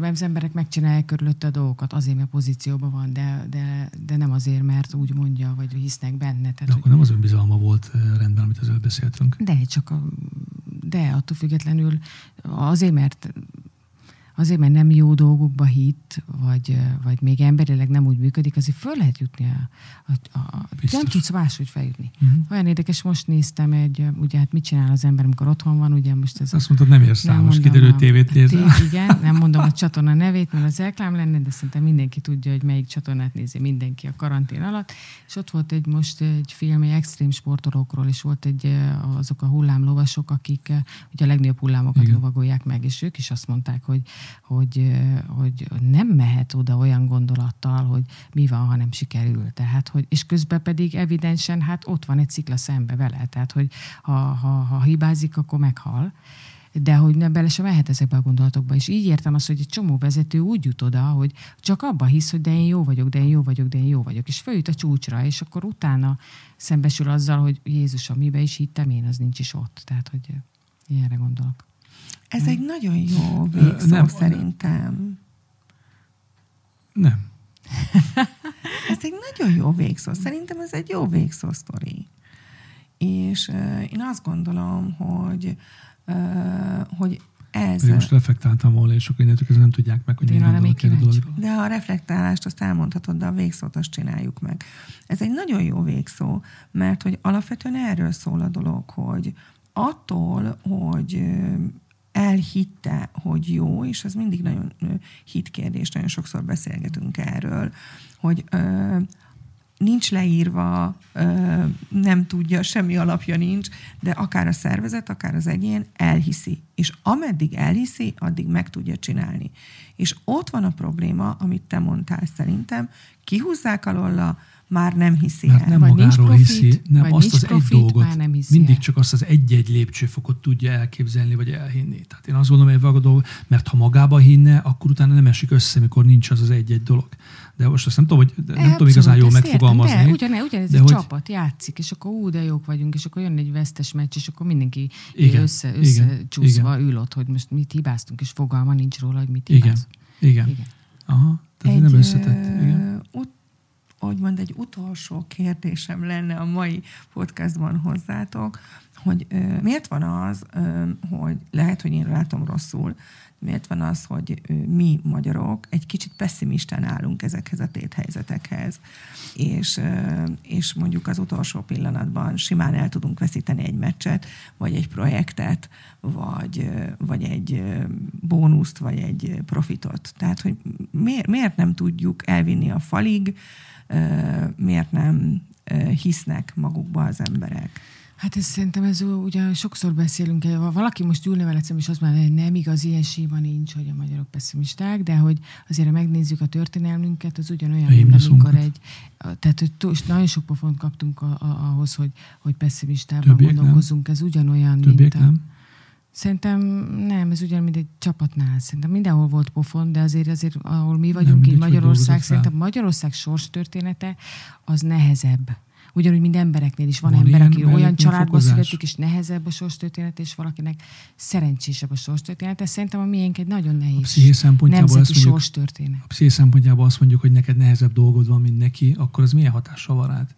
az emberek megcsinálják körülötte a dolgokat, azért, mert pozícióban van, de, de, de nem azért, mert úgy mondja, vagy hisznek benne. Tehát, de akkor nem az önbizalma volt rendben, amit az előbb beszéltünk. De, csak a, de attól függetlenül azért, mert azért, mert nem jó dolgokba hit, vagy, vagy még emberileg nem úgy működik, azért föl lehet jutni. A, a, a, nem tudsz máshogy feljutni. Uh-huh. Olyan érdekes, most néztem egy, ugye hát mit csinál az ember, amikor otthon van, ugye most ez... Azt mondtad, nem érsz rá, most kiderült tévét nézel. Igen, nem mondom a csatorna nevét, mert az reklám lenne, de szerintem mindenki tudja, hogy melyik csatornát nézi mindenki a karantén alatt. És ott volt egy most egy film, egy extrém sportolókról, és volt egy azok a hullámlovasok, akik ugye a legnagyobb hullámokat Igen. lovagolják meg, és ők is azt mondták, hogy hogy, hogy nem mehet oda olyan gondolattal, hogy mi van, ha nem sikerül. Tehát, hogy, és közben pedig evidensen, hát ott van egy szikla szembe vele, tehát, hogy ha, ha, ha hibázik, akkor meghal de hogy nem bele sem mehet ezekbe a gondolatokba. És így értem azt, hogy egy csomó vezető úgy jut oda, hogy csak abba hisz, hogy de én jó vagyok, de én jó vagyok, de én jó vagyok. És följut a csúcsra, és akkor utána szembesül azzal, hogy Jézus, amiben is hittem én, az nincs is ott. Tehát, hogy ilyenre gondolok. Ez egy nagyon jó végszó nem, szerintem. Nem. <laughs> ez egy nagyon jó végszó. Szerintem ez egy jó végszó sztori. És uh, én azt gondolom, hogy, uh, hogy ez... Én most reflektáltam volna, és akkor innentől nem tudják meg, hogy mi gondolok erre dologról. De a reflektálást azt elmondhatod, de a végszót azt csináljuk meg. Ez egy nagyon jó végszó, mert hogy alapvetően erről szól a dolog, hogy attól, hogy elhitte, hogy jó, és ez mindig nagyon hitkérdés, nagyon sokszor beszélgetünk erről, hogy ö, nincs leírva, ö, nem tudja, semmi alapja nincs, de akár a szervezet, akár az egyén elhiszi. És ameddig elhiszi, addig meg tudja csinálni. És ott van a probléma, amit te mondtál szerintem, kihúzzák alóla, már nem hiszi Mert el. nem Vagy nincs magáról profit, hiszi, nem vagy azt nincs az egy profit, dolgot, már nem hiszi mindig el. csak azt az egy-egy lépcsőfokot tudja elképzelni, vagy elhinni. Tehát én azt gondolom, hogy a dolog, mert ha magába hinne, akkor utána nem esik össze, mikor nincs az az egy-egy dolog. De most azt nem tudom, hogy nem Abszolút, tudom igazán jól megfogalmazni. Értem, de ugyanez, ugyanez de egy hogy- csapat játszik, és akkor ú, de jók vagyunk, és akkor jön egy vesztes meccs, és akkor mindenki Igen, össze, igen, összecsúszva ül ott, hogy most mit hibáztunk, és fogalma nincs róla, hogy mit Igen, hibáztunk. igen. Igen. Aha, tehát egy, nem összetett. Igen. ö, Ut, hogy mond, egy utolsó kérdésem lenne a mai podcastban hozzátok, hogy ö, miért van az, ö, hogy lehet, hogy én látom rosszul, miért van az, hogy ö, mi magyarok egy kicsit pessimistán állunk ezekhez a téthelyzetekhez, és, ö, és mondjuk az utolsó pillanatban simán el tudunk veszíteni egy meccset, vagy egy projektet, vagy, ö, vagy egy bónuszt, vagy egy profitot. Tehát, hogy miért, miért nem tudjuk elvinni a falig, ö, miért nem hisznek magukba az emberek. Hát ez szerintem ez ugye sokszor beszélünk, ha valaki most ülne veled és azt mondaná, hogy nem igaz, ilyen síma nincs, hogy a magyarok pessimisták, de hogy azért ha megnézzük a történelmünket, az ugyanolyan, A mint amikor egy, tehát hogy tó- nagyon sok pofont kaptunk a, a, ahhoz, hogy, hogy pessimistában Többiek nem. gondolkozunk, ez ugyanolyan, Többiek mint a, nem. Szerintem nem, ez ugyan, mint egy csapatnál. Szerintem mindenhol volt pofon, de azért, azért ahol mi vagyunk, mindegy, így Magyarország, szerintem Magyarország sors története az nehezebb. Ugyanúgy, mint embereknél is van, Van ember, aki olyan családba születik, és nehezebb a sors története, és valakinek szerencsésebb a sors története. Szerintem a miénk egy nagyon A nehéz psziché szempontjából nemzeti mondjuk, sors történet. a psziché szempontjából azt mondjuk, hogy neked nehezebb dolgod van, mint neki, akkor az milyen hatással van rád?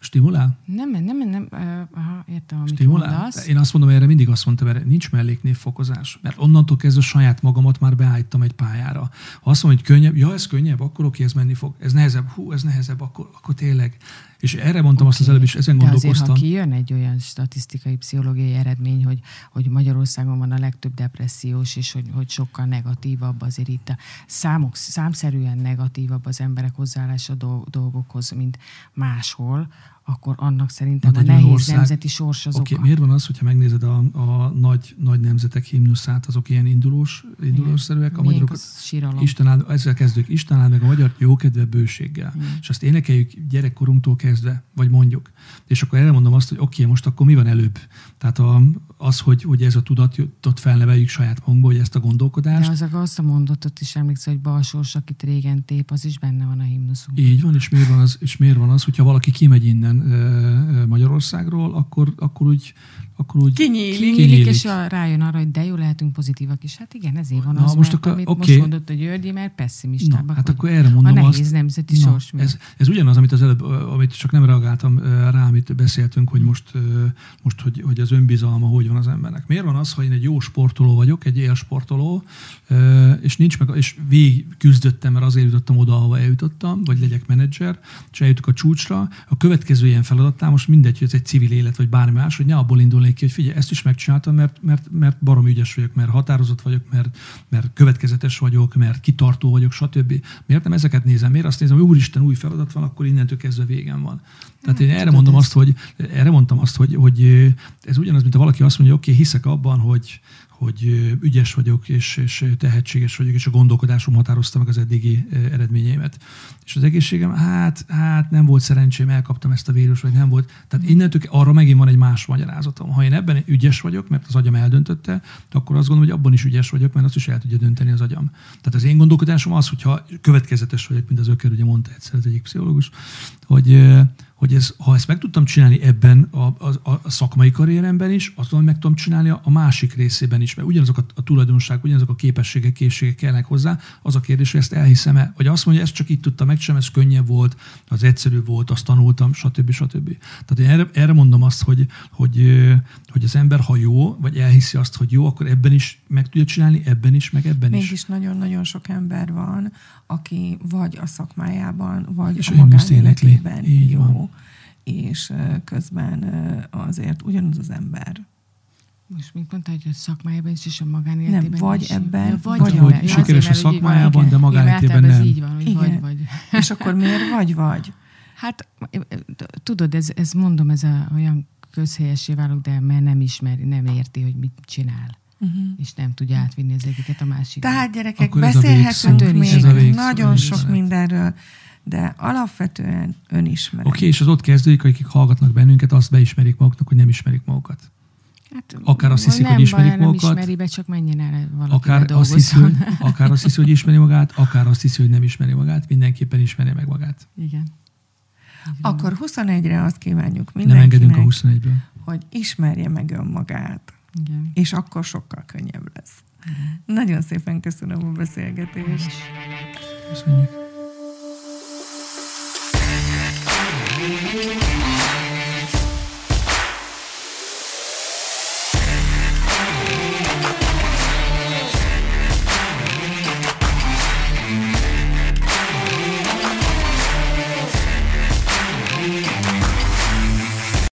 Stimulál? Nem, nem, nem, nem aha, értem, amit Stimulál? mondasz. Én azt mondom, erre mindig azt mondtam, erre nincs melléknévfokozás. Mert onnantól kezdve saját magamat már beállítom egy pályára. Ha azt mondom, hogy könnyebb, ja, ez könnyebb, akkor oké, ez menni fog. Ez nehezebb, hú, ez nehezebb, akkor, akkor tényleg. És erre mondtam azt az előbb is, ezen De azért, gondolkoztam. ha kijön egy olyan statisztikai, pszichológiai eredmény, hogy, hogy Magyarországon van a legtöbb depressziós, és hogy, hogy sokkal negatívabb azért itt a számok, számszerűen negatívabb az emberek hozzáállása dol- dolgokhoz, mint máshol, akkor annak szerintem Na, a de nehéz ország- nemzeti sors az Oké, oka. miért van az, hogyha megnézed a, a nagy, nagy nemzetek himnuszát, azok ilyen indulós, indulószerűek, a magyarok. Isten áld, ezzel kezdők, Isten áld meg a magyar jókedve bőséggel. Mm. És azt énekeljük gyerekkorunktól kezdve, vagy mondjuk. És akkor erre mondom azt, hogy oké, most akkor mi van előbb? Tehát a, az, hogy, hogy ez a tudatot felneveljük saját magunkba, hogy ezt a De gondolkodást. az, azt a mondatot is emlékszel, hogy balsors, akit régen tép, az is benne van a himnuszunk. Így van, és miért van az, és miért van az hogyha valaki kimegy innen Magyarországról, akkor, akkor úgy, akkor úgy Kinyílik. Kinyílik, Kinyílik. és a, rájön arra, hogy de jó lehetünk pozitívak is. Hát igen, ezért van Na, az, most mert, akkor- amit oké. most mondott a Györgyi, mert Na, pessimistábbak hát akkor erre A mondom nehéz azt, nemzeti Na, sors miatt. ez, ez ugyanaz, amit az előbb, amit csak nem reagáltam rá, amit beszéltünk, hogy most, ö, most hogy, hogy az önbizalma hogy van az embernek. Miért van az, ha én egy jó sportoló vagyok, egy élsportoló, és nincs meg, és végig küzdöttem, mert azért jutottam oda, ahova eljutottam, vagy legyek menedzser, és eljutok a csúcsra, a következő ilyen feladatnál most mindegy, hogy ez egy civil élet, vagy bármi más, hogy ne abból indulnék ki, hogy figyelj, ezt is megcsináltam, mert, mert, mert barom ügyes vagyok, mert határozott vagyok, mert, mert következetes vagyok, mert kitartó vagyok, stb. Miért nem ezeket nézem? Miért azt nézem, hogy úristen, új feladat van, akkor innentől kezdve végem van. Tehát én erre tudod, mondom azt, hogy erre mondtam azt, hogy, hogy ez ugyanaz, mint ha valaki azt mondja, oké, okay, hiszek abban, hogy, hogy ügyes vagyok, és, és tehetséges vagyok, és a gondolkodásom határozta meg az eddigi eredményeimet. És az egészségem, hát, hát nem volt szerencsém, elkaptam ezt a vírus, vagy nem volt. Tehát innentől arra megint van egy más magyarázatom. Ha én ebben ügyes vagyok, mert az agyam eldöntötte, akkor azt gondolom, hogy abban is ügyes vagyok, mert azt is el tudja dönteni az agyam. Tehát az én gondolkodásom az, hogyha következetes vagyok, mint az Öker ugye mondta egyszer az egyik pszichológus, hogy, hogy ez, ha ezt meg tudtam csinálni ebben a, a, a szakmai karrieremben is, azon meg tudom csinálni a, másik részében is, mert ugyanazok a, a tulajdonságok, ugyanazok a képességek, készségek kellnek hozzá. Az a kérdés, hogy ezt elhiszem-e, vagy azt mondja, ezt csak itt tudtam megcsinálni, ez könnyebb volt, az egyszerű volt, azt tanultam, stb. stb. Tehát én erre, erre mondom azt, hogy, hogy, hogy az ember, ha jó, vagy elhiszi azt, hogy jó, akkor ebben is meg tudja csinálni, ebben is, meg ebben Mégis is. nagyon-nagyon sok ember van, aki vagy a szakmájában, vagy És a magánéletében jó, van. És közben azért ugyanaz az ember. Most mit mondta, hogy a szakmájában is, és a magánéletében Nem, vagy is? ebben, vagy, vagy vagy ja, Sikeres a van, szakmájában, de magánéletében nem. Ez így van, hogy Igen. vagy, vagy. <laughs> És akkor miért vagy-vagy? Hát tudod, ez, ez mondom, ez a, olyan közhelyessé válok, de mert nem ismeri, nem érti, hogy mit csinál. Uh-huh. És nem tudja átvinni az egyiket a másikra. Tehát gyerekek, Akkor ez a beszélhetünk még Ez a végszó, nagyon sok mindenről, de alapvetően önismeret. Oké, okay, és az ott kezdődik, akik hallgatnak bennünket, azt beismerik maguknak, hogy nem ismerik magukat. Hát, Akár azt hiszik, nem hogy ismerik baj, nem magukat. ismeri be, csak menjen el valaki Akár azt, hiszi, hogy, <laughs> akár azt hiszi, hogy ismeri magát, akár azt hiszi, hogy nem ismeri magát, mindenképpen ismeri meg magát. Igen. Akkor 21-re azt kívánjuk Nem engedünk a mindenkinek, 21-ből. hogy ismerje meg önmagát, Igen. és akkor sokkal könnyebb lesz. Nagyon szépen köszönöm a beszélgetést. Köszönjük. Thank you.